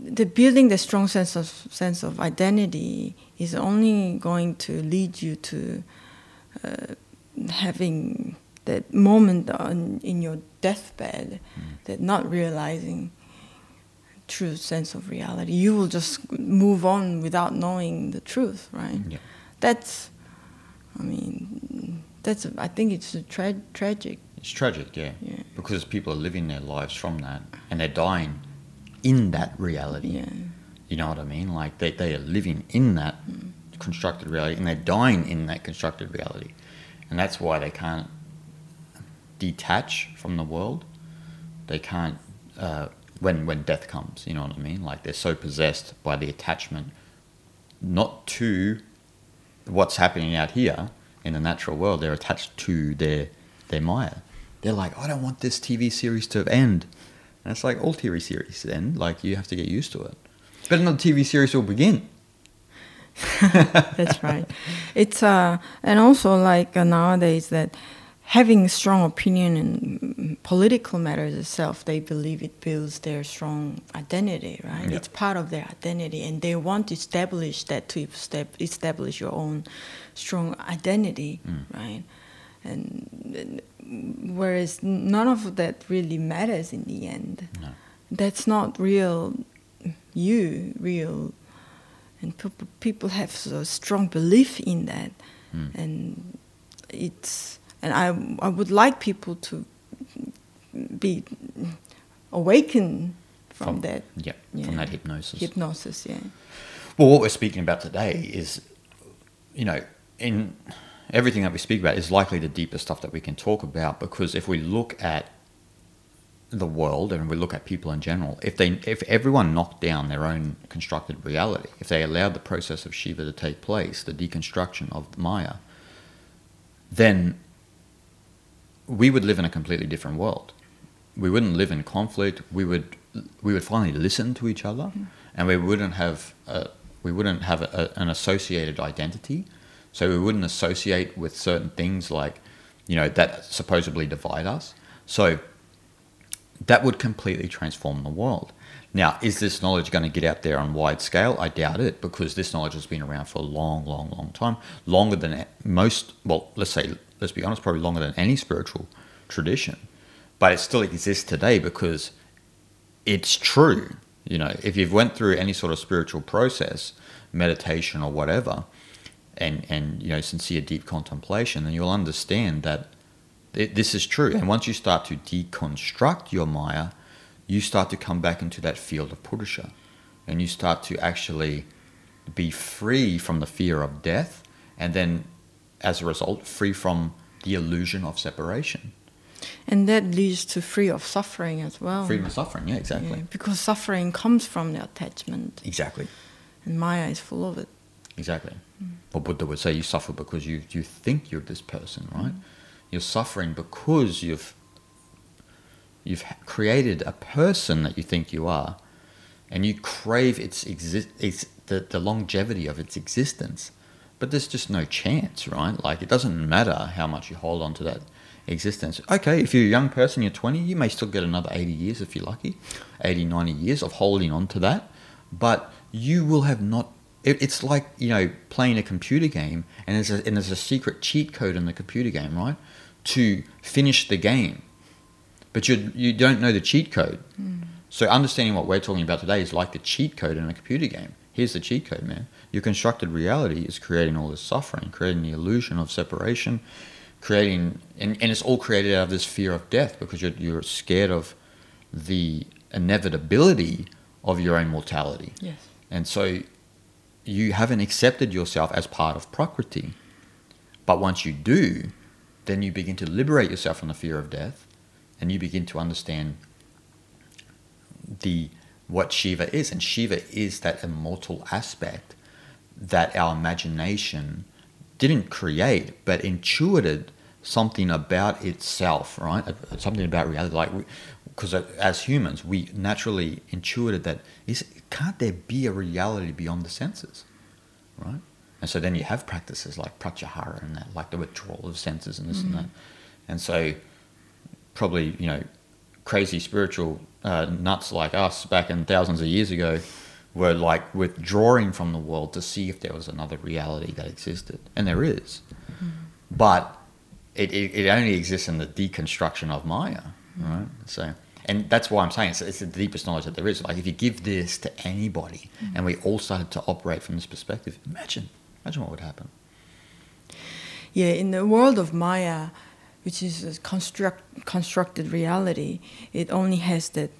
the building the strong sense of sense of identity is only going to lead you to uh, having that moment on, in your deathbed mm. that not realizing true sense of reality you will just move on without knowing the truth right yeah. that's i mean that's i think it's tra- tragic it's tragic yeah. yeah because people are living their lives from that and they're dying in that reality. Yeah. You know what I mean? Like they, they are living in that mm. constructed reality and they're dying in that constructed reality. And that's why they can't detach from the world. They can't, uh, when, when death comes, you know what I mean? Like they're so possessed by the attachment, not to what's happening out here in the natural world, they're attached to their, their Maya. They're like, I don't want this TV series to end. And it's like all TV series end. like you have to get used to it. But another TV series will begin. That's right. It's uh, and also like uh, nowadays that having strong opinion in political matters itself, they believe it builds their strong identity, right? Yeah. It's part of their identity, and they want to establish that to establish your own strong identity, Mm. right? And uh, whereas none of that really matters in the end. No. That's not real you, real, and people people have a strong belief in that, Mm. and it's and I I would like people to be awakened from, that Yeah, Yeah. from that hypnosis. hypnosis. Yeah. Well, what we're speaking about today is, you know, in everything that we speak about is likely the deeper stuff that we can talk about because if we look at the world and we look at people in general, if they if everyone knocked down their own constructed reality, if they allowed the process of Shiva to take place, the deconstruction of Maya, then we would live in a completely different world. We wouldn't live in conflict. We would we would finally listen to each other, mm-hmm. and we wouldn't have a, we wouldn't have a, a, an associated identity. So we wouldn't associate with certain things like, you know, that supposedly divide us. So that would completely transform the world. Now, is this knowledge going to get out there on wide scale? I doubt it because this knowledge has been around for a long, long, long time, longer than most. Well, let's say, let's be honest, probably longer than any spiritual tradition. But it still exists today because it's true. You know, if you've went through any sort of spiritual process, meditation or whatever, and and you know sincere deep contemplation, then you'll understand that it, this is true. And once you start to deconstruct your Maya, you start to come back into that field of Purusha, and you start to actually be free from the fear of death, and then as a result, free from the illusion of separation, And that leads to free of suffering as well. freedom of suffering. Yeah, exactly, Yeah, because suffering comes from the attachment, exactly. and Maya is full of it. Exactly. Mm. Well, Buddha would say you suffer because you, you think you're this person, right? You're suffering because you've you've created a person that you think you are, and you crave its exist its the, the longevity of its existence. But there's just no chance, right? Like it doesn't matter how much you hold on to that existence. Okay, if you're a young person, you're 20, you may still get another 80 years if you're lucky, 80, 90 years of holding on to that. But you will have not. It, it's like you know playing a computer game, and there's a, and there's a secret cheat code in the computer game, right? To finish the game, but you you don't know the cheat code. Hmm. So understanding what we're talking about today is like the cheat code in a computer game. Here's the cheat code, man. Your constructed reality is creating all this suffering, creating the illusion of separation, creating, and, and it's all created out of this fear of death because you're, you're scared of the inevitability of your own mortality. Yes. And so you haven't accepted yourself as part of Prakriti. But once you do, then you begin to liberate yourself from the fear of death and you begin to understand the what Shiva is. And Shiva is that immortal aspect that our imagination didn't create, but intuited something about itself, right? Something about reality. Like, because as humans, we naturally intuited that is can't there be a reality beyond the senses, right? And so then you have practices like pratyahara and that, like the withdrawal of senses and this and that. And so probably you know crazy spiritual uh, nuts like us back in thousands of years ago were like withdrawing from the world to see if there was another reality that existed, and there is. Mm-hmm. But it, it, it only exists in the deconstruction of Maya, mm-hmm. right? So, and that's why I'm saying it's, it's the deepest knowledge that there is. Like, if you give this to anybody, mm-hmm. and we all started to operate from this perspective, imagine, imagine what would happen. Yeah, in the world of Maya, which is a construct, constructed reality, it only has that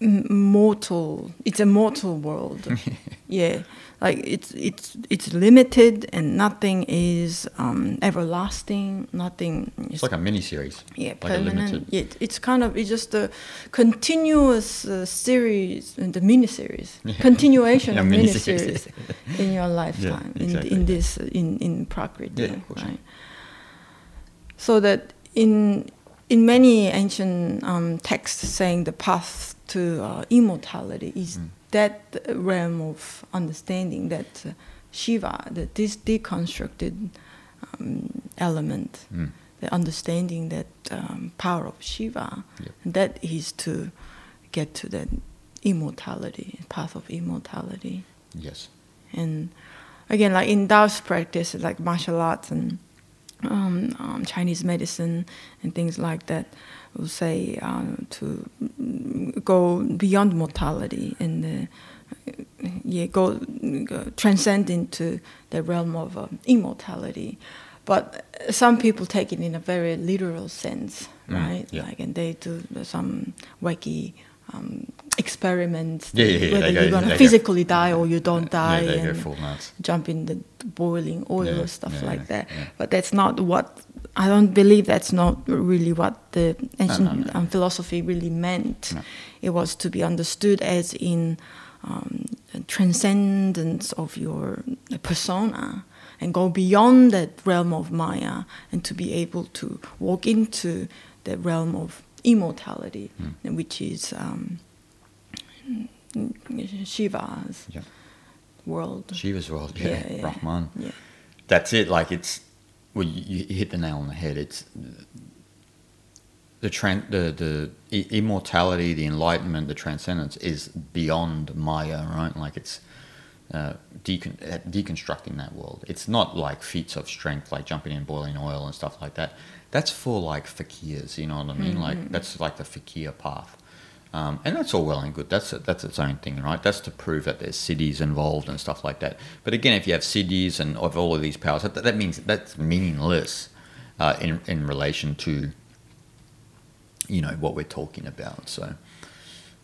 mortal. It's a mortal world. yeah, like it's it's it's limited, and nothing is um, everlasting. Nothing. It's like a mini series, yeah, like permanent. Yeah, it's kind of it's just a continuous uh, series, uh, the miniseries, Yeah. continuation Yeah, of mini series in your lifetime exactly, in, in yeah. this in in Prakriti, Yeah, right? So that in in many ancient um, texts saying the path to uh, immortality is Mm. that realm of understanding that uh, Shiva, that this deconstructed um, element, Mm. the understanding that um, power of Shiva, Yep. and that is to get to that immortality, path of immortality. Yes. And again, like in Taoist practice, like martial arts and um, um, Chinese medicine and things like that, say uh, to mm, go beyond mortality and uh, yeah, go, go transcend into the realm of uh, immortality. But some people take it in a very literal sense, Mm, right? yeah. Like, and they do some wacky um, experiments. Yeah, yeah, yeah, Whether you're gonna they go- physically die or you don't die, and jump in the boiling oil or stuff like that. But that's not what I don't believe. That's not really what the ancient no, no. Um, philosophy really meant. No. It was to be understood as in um, transcendence of your persona and go beyond that realm of Maya and to be able to walk into the realm of immortality, Hmm. which is um, Shiva's Yeah. world. Shiva's world, yeah, Yeah, yeah. Brahman. Yeah. That's it. Like it's, well, you, you hit the nail on the head. It's the tran- the the immortality, the enlightenment, the transcendence is beyond Maya, right? Like it's uh, decon- uh, deconstructing that world. It's not like feats of strength, like jumping in boiling oil and stuff like that. That's for like fakirs, you know what I mean? Like that's like the fakir path. Um, and that's all well and good. That's that's its own thing, right? That's to prove that there's siddhis involved and stuff like that. But again, if you have siddhis and of all of these powers, that, that means that's meaningless uh, in in relation to you know what we're talking about. So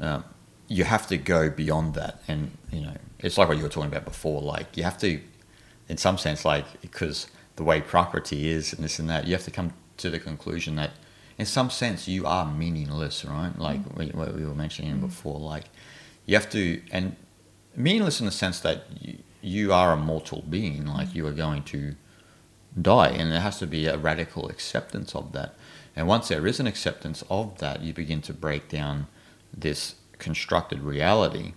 um, you have to go beyond that, and you know it's like what you were talking about before. Like you have to, in some sense, like because the way Prakriti is and this and that, you have to come to the conclusion that, in some sense, you are meaningless, right? Like mm. we, what we were mentioning mm. before. Like you have to, and meaningless in the sense that you, you are a mortal being. Like mm. you are going to die, and there has to be a radical acceptance of that. And once there is an acceptance of that, you begin to break down this constructed reality,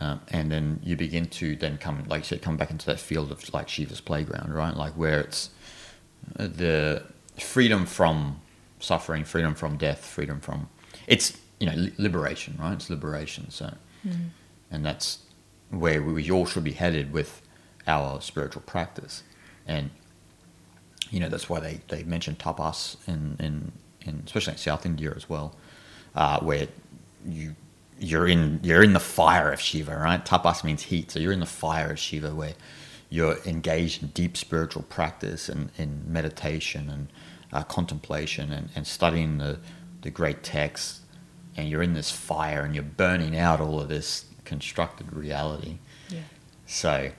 um, and then you begin to then come, like you said, come back into that field of like Shiva's playground, right? Like where it's uh, the freedom from suffering, freedom from death, freedom from it's you know li- liberation, right? It's liberation. So, and that's where we all should be headed with our spiritual practice, and you know that's why they, they mention tapas in, in, in especially in South India as well, uh, where you you're in you're in the fire of Shiva, right? Tapas means heat, so you're in the fire of Shiva where you're engaged in deep spiritual practice and in meditation and uh, contemplation and, and studying the, the great texts and you're in this fire and you're burning out all of this constructed reality. Yeah. So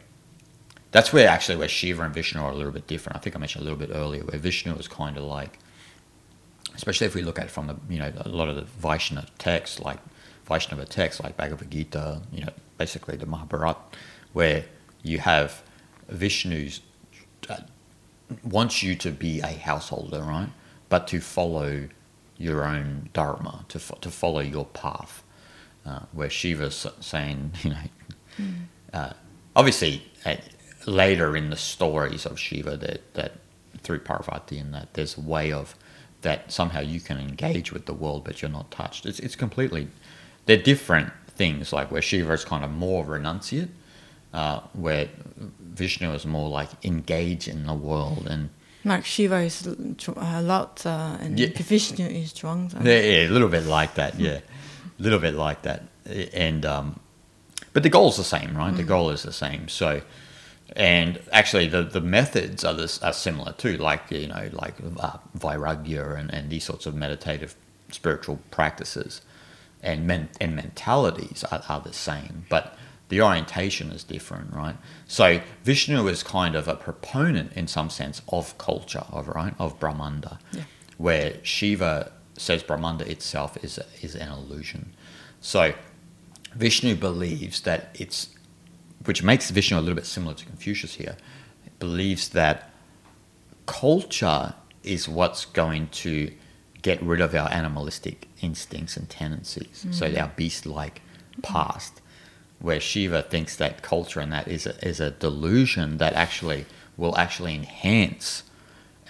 that's where actually where Shiva and Vishnu are a little bit different. I think I mentioned a little bit earlier where Vishnu is kind of like, especially if we look at it from the you know a lot of the Vaishnava texts like Vaishnava texts like Bhagavad Gita, you know basically the Mahabharata, where you have Vishnu's uh, wants you to be a householder, right? But to follow your own dharma, to fo- to follow your path. Uh, where Shiva's saying, you know, uh, obviously uh, later in the stories of Shiva that that through Parvati and that there's a way of that somehow you can engage with the world but you're not touched. It's it's completely they're different things. Like where Shiva is kind of more renunciate, uh, where Vishnu is more like engage in the world and Like Shiva is a lot, uh, and Yeah. Vishnu is strong. Yeah, yeah, a little bit like that. Yeah, a little bit like that. And um, but the goal's the same, right? The goal is the same. So, and actually, the the methods are this are similar too. Like you know, like uh, vairagya and, and these sorts of meditative spiritual practices, and men and mentalities are, are the same, but the orientation is different, right? So Vishnu is kind of a proponent in some sense of culture, of right, of Brahmanda Yeah. where Shiva says Brahmanda itself is, is an illusion. So Vishnu believes that it's, which makes Vishnu a little bit similar to Confucius here, believes that culture is what's going to get rid of our animalistic instincts and tendencies. So mm. our beast-like past, where Shiva thinks that culture and that is a, is a delusion that actually will actually enhance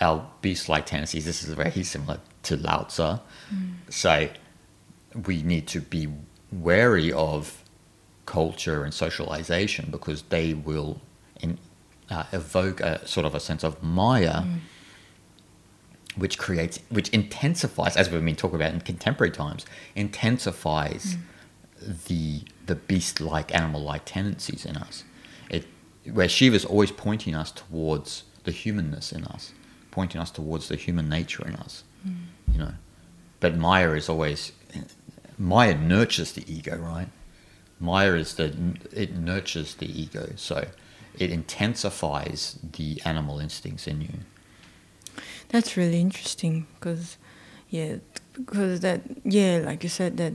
our beast-like tendencies. This is very similar to Lao Tzu. Mm. So we need to be wary of culture and socialization because they will in, uh, evoke a sort of a sense of Maya, mm. Which creates, which intensifies, as we've been talking about in contemporary times, intensifies mm. the the beast-like, animal-like tendencies in us. It, where Shiva's always pointing us towards the humanness in us, pointing us towards the human nature in us, mm. you know. But Maya is always Maya nurtures the ego, right? Maya is the it nurtures the ego, so it intensifies the animal instincts in you. That's really interesting because, yeah, because that, yeah, like you said, that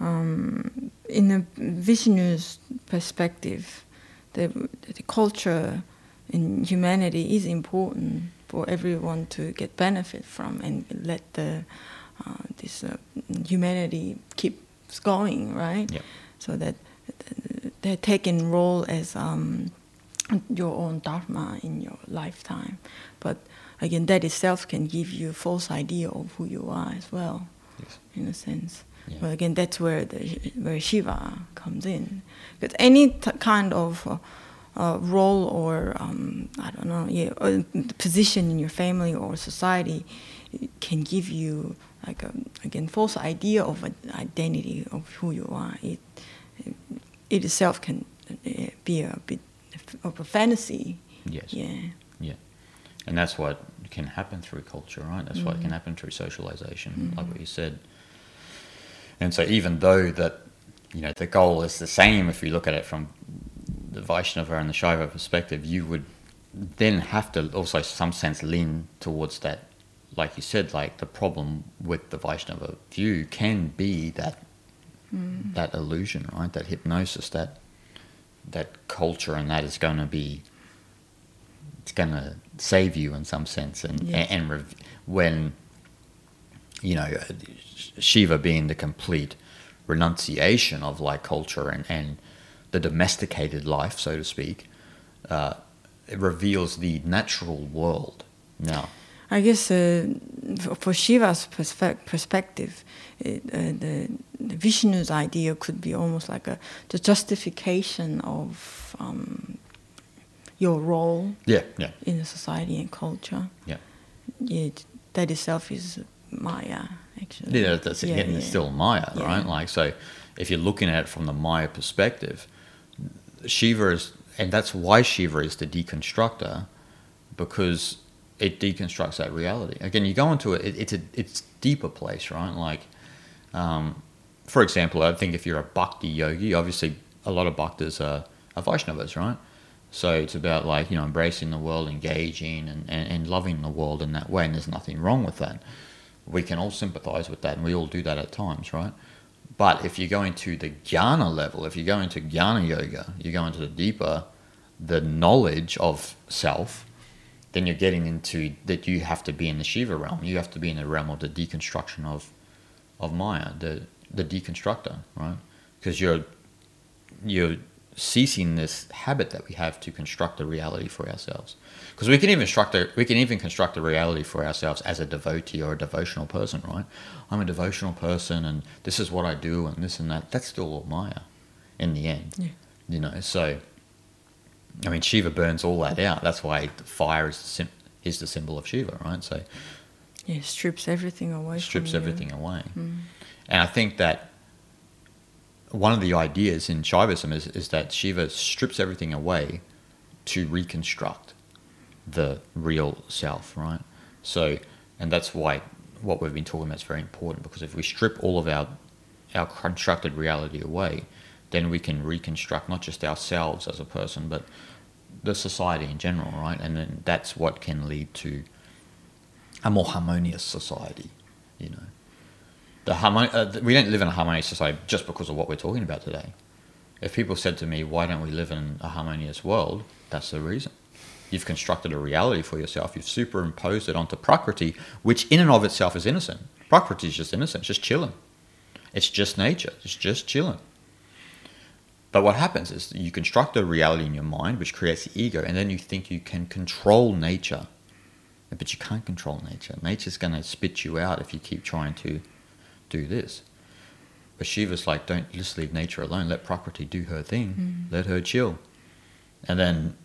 um, in a Vishnu's perspective, the, the culture in humanity is important for everyone to get benefit from and let the uh, this uh, humanity keeps going, right? Yep. So that they're taking role as um, your own dharma in your lifetime, but again, that itself can give you a false idea of who you are as well, Yes. in a sense. Yeah. But again, that's where the where Shiva comes in. Because any t- kind of uh, uh, role or um, I don't know, yeah, uh, position in your family or society can give you like a, again false idea of an identity of who you are. It it itself can uh, be a bit of a fantasy. Yes. Yeah. Yeah. And that's what can happen through culture, right? That's what can Mhm. happen through socialization, Mhm. like what you said. And so even though that, you know, the goal is the same if you look at it from the Vaishnava and the Shaiva perspective, you would then have to also some sense lean towards that like you said, like the problem with the Vaishnava view can be that Mm. that illusion, right? That hypnosis, that that culture, and that is going to be it's going to save you in some sense, and Yes. and, rev- when you know Shiva being the complete renunciation of like culture and and the domesticated life, so to speak, uh, it reveals the natural world. Now, I guess uh, for- for Shiva's perspe- perspective, it, uh, the, the Vishnu's idea could be almost like a the justification of um, your role yeah, yeah, in the society and culture. yeah. Yeah, that itself is Maya, actually. Yeah, that's Yeah, again, yeah. it's still Maya, Yeah. right? Like, so if you're looking at it from the Maya perspective, Shiva is, and that's why Shiva is the deconstructor, because it deconstructs that reality. Again, you go into it, it it's a it's deeper place, right? Like, um, for example, I think if you're a bhakti yogi, obviously a lot of bhaktas are, are Vaishnavas, right? So it's about like you know embracing the world, engaging, and, and, and loving the world in that way, and there's nothing wrong with that we can all sympathize with that and we all do that at times, right? But if you go into the jnana level, if you go into jnana yoga, you go into the deeper, the knowledge of self, then you're getting into that you have to be in the Shiva realm. You have to be in the realm of the deconstruction of of Maya, the the deconstructor, right? Because you're you're ceasing this habit that we have to construct a reality for ourselves. Because we can even construct a, we can even construct a reality for ourselves as a devotee or a devotional person, right? I'm a devotional person, and this is what I do, and this and that. That's still all Maya, in the end. Yeah. You know, so I mean, Shiva burns all that out. That's why fire is the, sim- is the symbol of Shiva, right? So Yeah, strips everything away. strips everything away. Mm. And I think that one of the ideas in Shaivism is, is that Shiva strips everything away to reconstruct the real self, right? So, and that's why what we've been talking about is very important because if we strip all of our our constructed reality away, then we can reconstruct not just ourselves as a person, but the society in general, right? And then that's what can lead to a more harmonious society, you know. The uh, we don't live in a harmonious society just because of what we're talking about today. If people said to me, "Why don't we live in a harmonious world?" That's the reason. You've constructed a reality for yourself. You've superimposed it onto Prakriti, which in and of itself is innocent. Prakriti is just innocent. It's just chilling. It's just nature. It's just chilling. But what happens is you construct a reality in your mind which creates the ego, and then you think you can control nature But you can't control nature. Nature's going to spit you out if you keep trying to do this. But Shiva's like, don't just leave nature alone. Let Prakriti do her thing. Mm. Let her chill. And then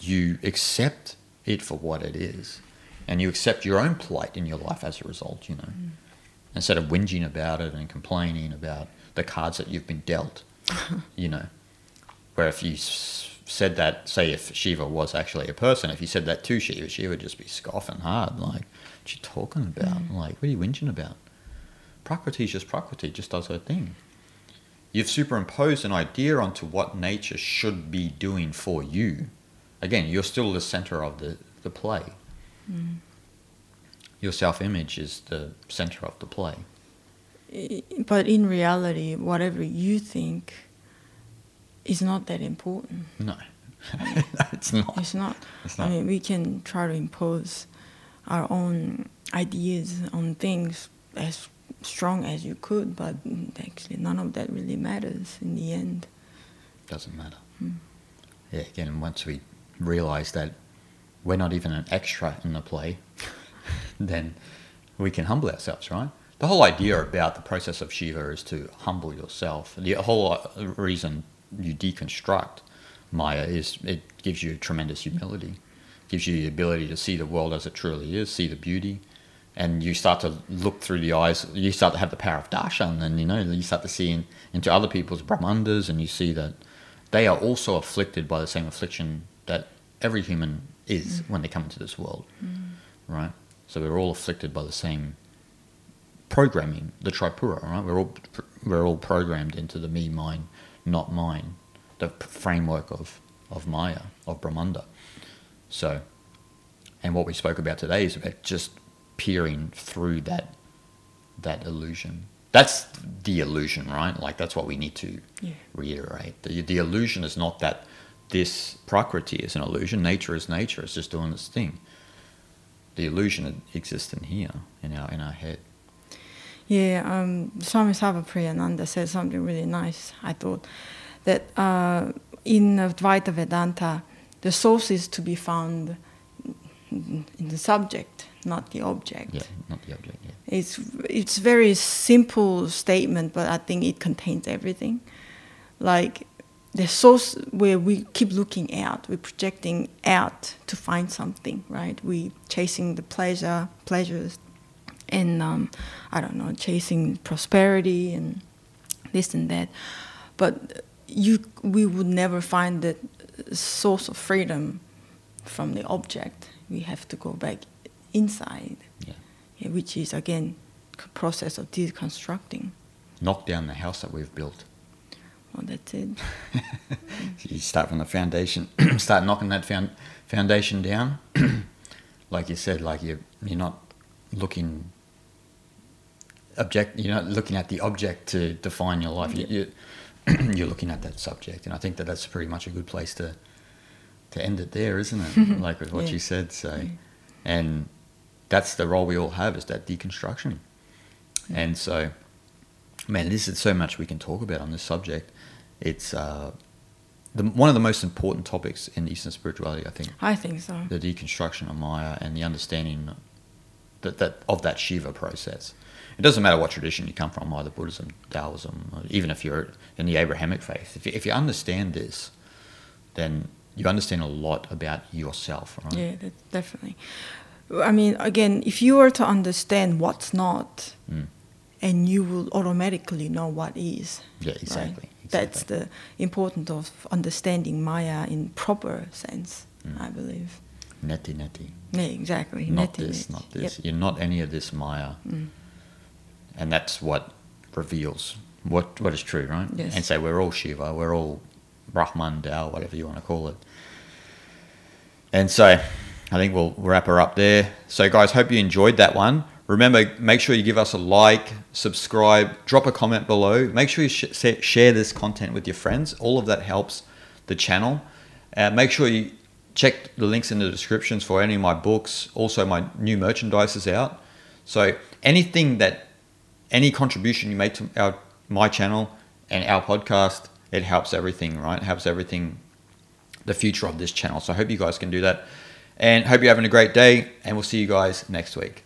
you accept it for what it is. And you accept your own plight in your life as a result, you know. Mm. Instead of whinging about it and complaining about the cards that you've been dealt, you know. Where if you s- said that, say if Shiva was actually a person, if you said that to Shiva, Shiva would just be scoffing hard. Like, what you talking about? Mm. Like, what are you whinging about? Prakriti is just Prakriti, just does her thing. You've superimposed an idea onto what nature should be doing for you. Again, you're still the center of the, the play. Mm. Your self image is the center of the play. But in reality, whatever you think is not that important. No, it's not. It's not. It's I not. mean, we can try to impose our own ideas on things as strong as you could, but actually, none of that really matters in the end. Doesn't matter. Yeah, again, once we realize that we're not even an extra in the play, then we can humble ourselves, right? The whole idea about the process of Shiva is to humble yourself. The whole uh, reason you deconstruct Maya is it gives you tremendous humility, gives you the ability to see the world as it truly is, see the beauty, and you start to look through the eyes. You start to have the power of darshan, and you know you start to see in, into other people's brahmandas, and you see that they are also afflicted by the same affliction that every human is mm. when they come into this world, mm. right? So we're all afflicted by the same programming, the Tripura, right? We're all we're all programmed into the me, mine, not mine, the framework of of Maya, of Brahmanda. So, and what we spoke about today is about just peering through that that illusion. That's the illusion, right? Like that's what we need to Yeah. reiterate. The the illusion is not that this prakriti is an illusion. Nature is nature. It's just doing its thing. The illusion exists in here, in our in our head. Yeah, um, Swami Sarvapriyananda said something really nice, I thought, that uh, in Advaita Vedanta, the source is to be found in the subject, not the object. Yeah, not the object. Yeah. It's it's very simple statement, but I think it contains everything. Like the source where we keep looking out, we're projecting out to find something, right? We chasing the pleasure, pleasures, and um, I don't know, chasing prosperity and this and that. But you, we would never find the source of freedom from the object. We have to go back inside Yeah. yeah, which is again process of deconstructing. Knock down the house that we've built. Well, that's it. You start from the foundation, start knocking that found, foundation down. like you said, like you you're not looking object. You're not looking at the object to define your life. You, you, you're looking at that subject, and I think that that's pretty much a good place to to end it there, isn't it? like with what Yeah. you said. So, and that's the role we all have is that deconstruction. And so, man, this is so much we can talk about on this subject. It's uh, the, one of the most important topics in Eastern spirituality, I think, I think so. the deconstruction of Maya and the understanding that, that of that Shiva process. It doesn't matter what tradition you come from, either Buddhism, Taoism, or even if you're in the Abrahamic faith. If you, if you understand this, then you understand a lot about yourself, right? Yeah, definitely. I mean, again, if you were to understand what's not, Mm. and you will automatically know what is. Yeah, right? exactly. That's the importance of understanding Maya in proper sense, Mm. I believe. neti neti. Yeah, exactly. not Neti this, neti. not Yep. this. You're not any of this Maya, Mm. and that's what reveals what what is true, right? Yes. And say we're all Shiva, we're all Brahman, Tao, whatever you want to call it. And so, I think we'll wrap her up there. So, guys, hope you enjoyed that one. Remember, make sure you give us a like, subscribe, drop a comment below. Make sure you sh- share this content with your friends. All of that helps the channel. Uh, make sure you check the links in the descriptions for any of my books. Also, my new merchandise is out. So, anything that, any contribution you make to our my channel and our podcast, it helps everything, right? It helps everything, the future of this channel. So, I hope you guys can do that. And hope you're having a great day, and we'll see you guys next week.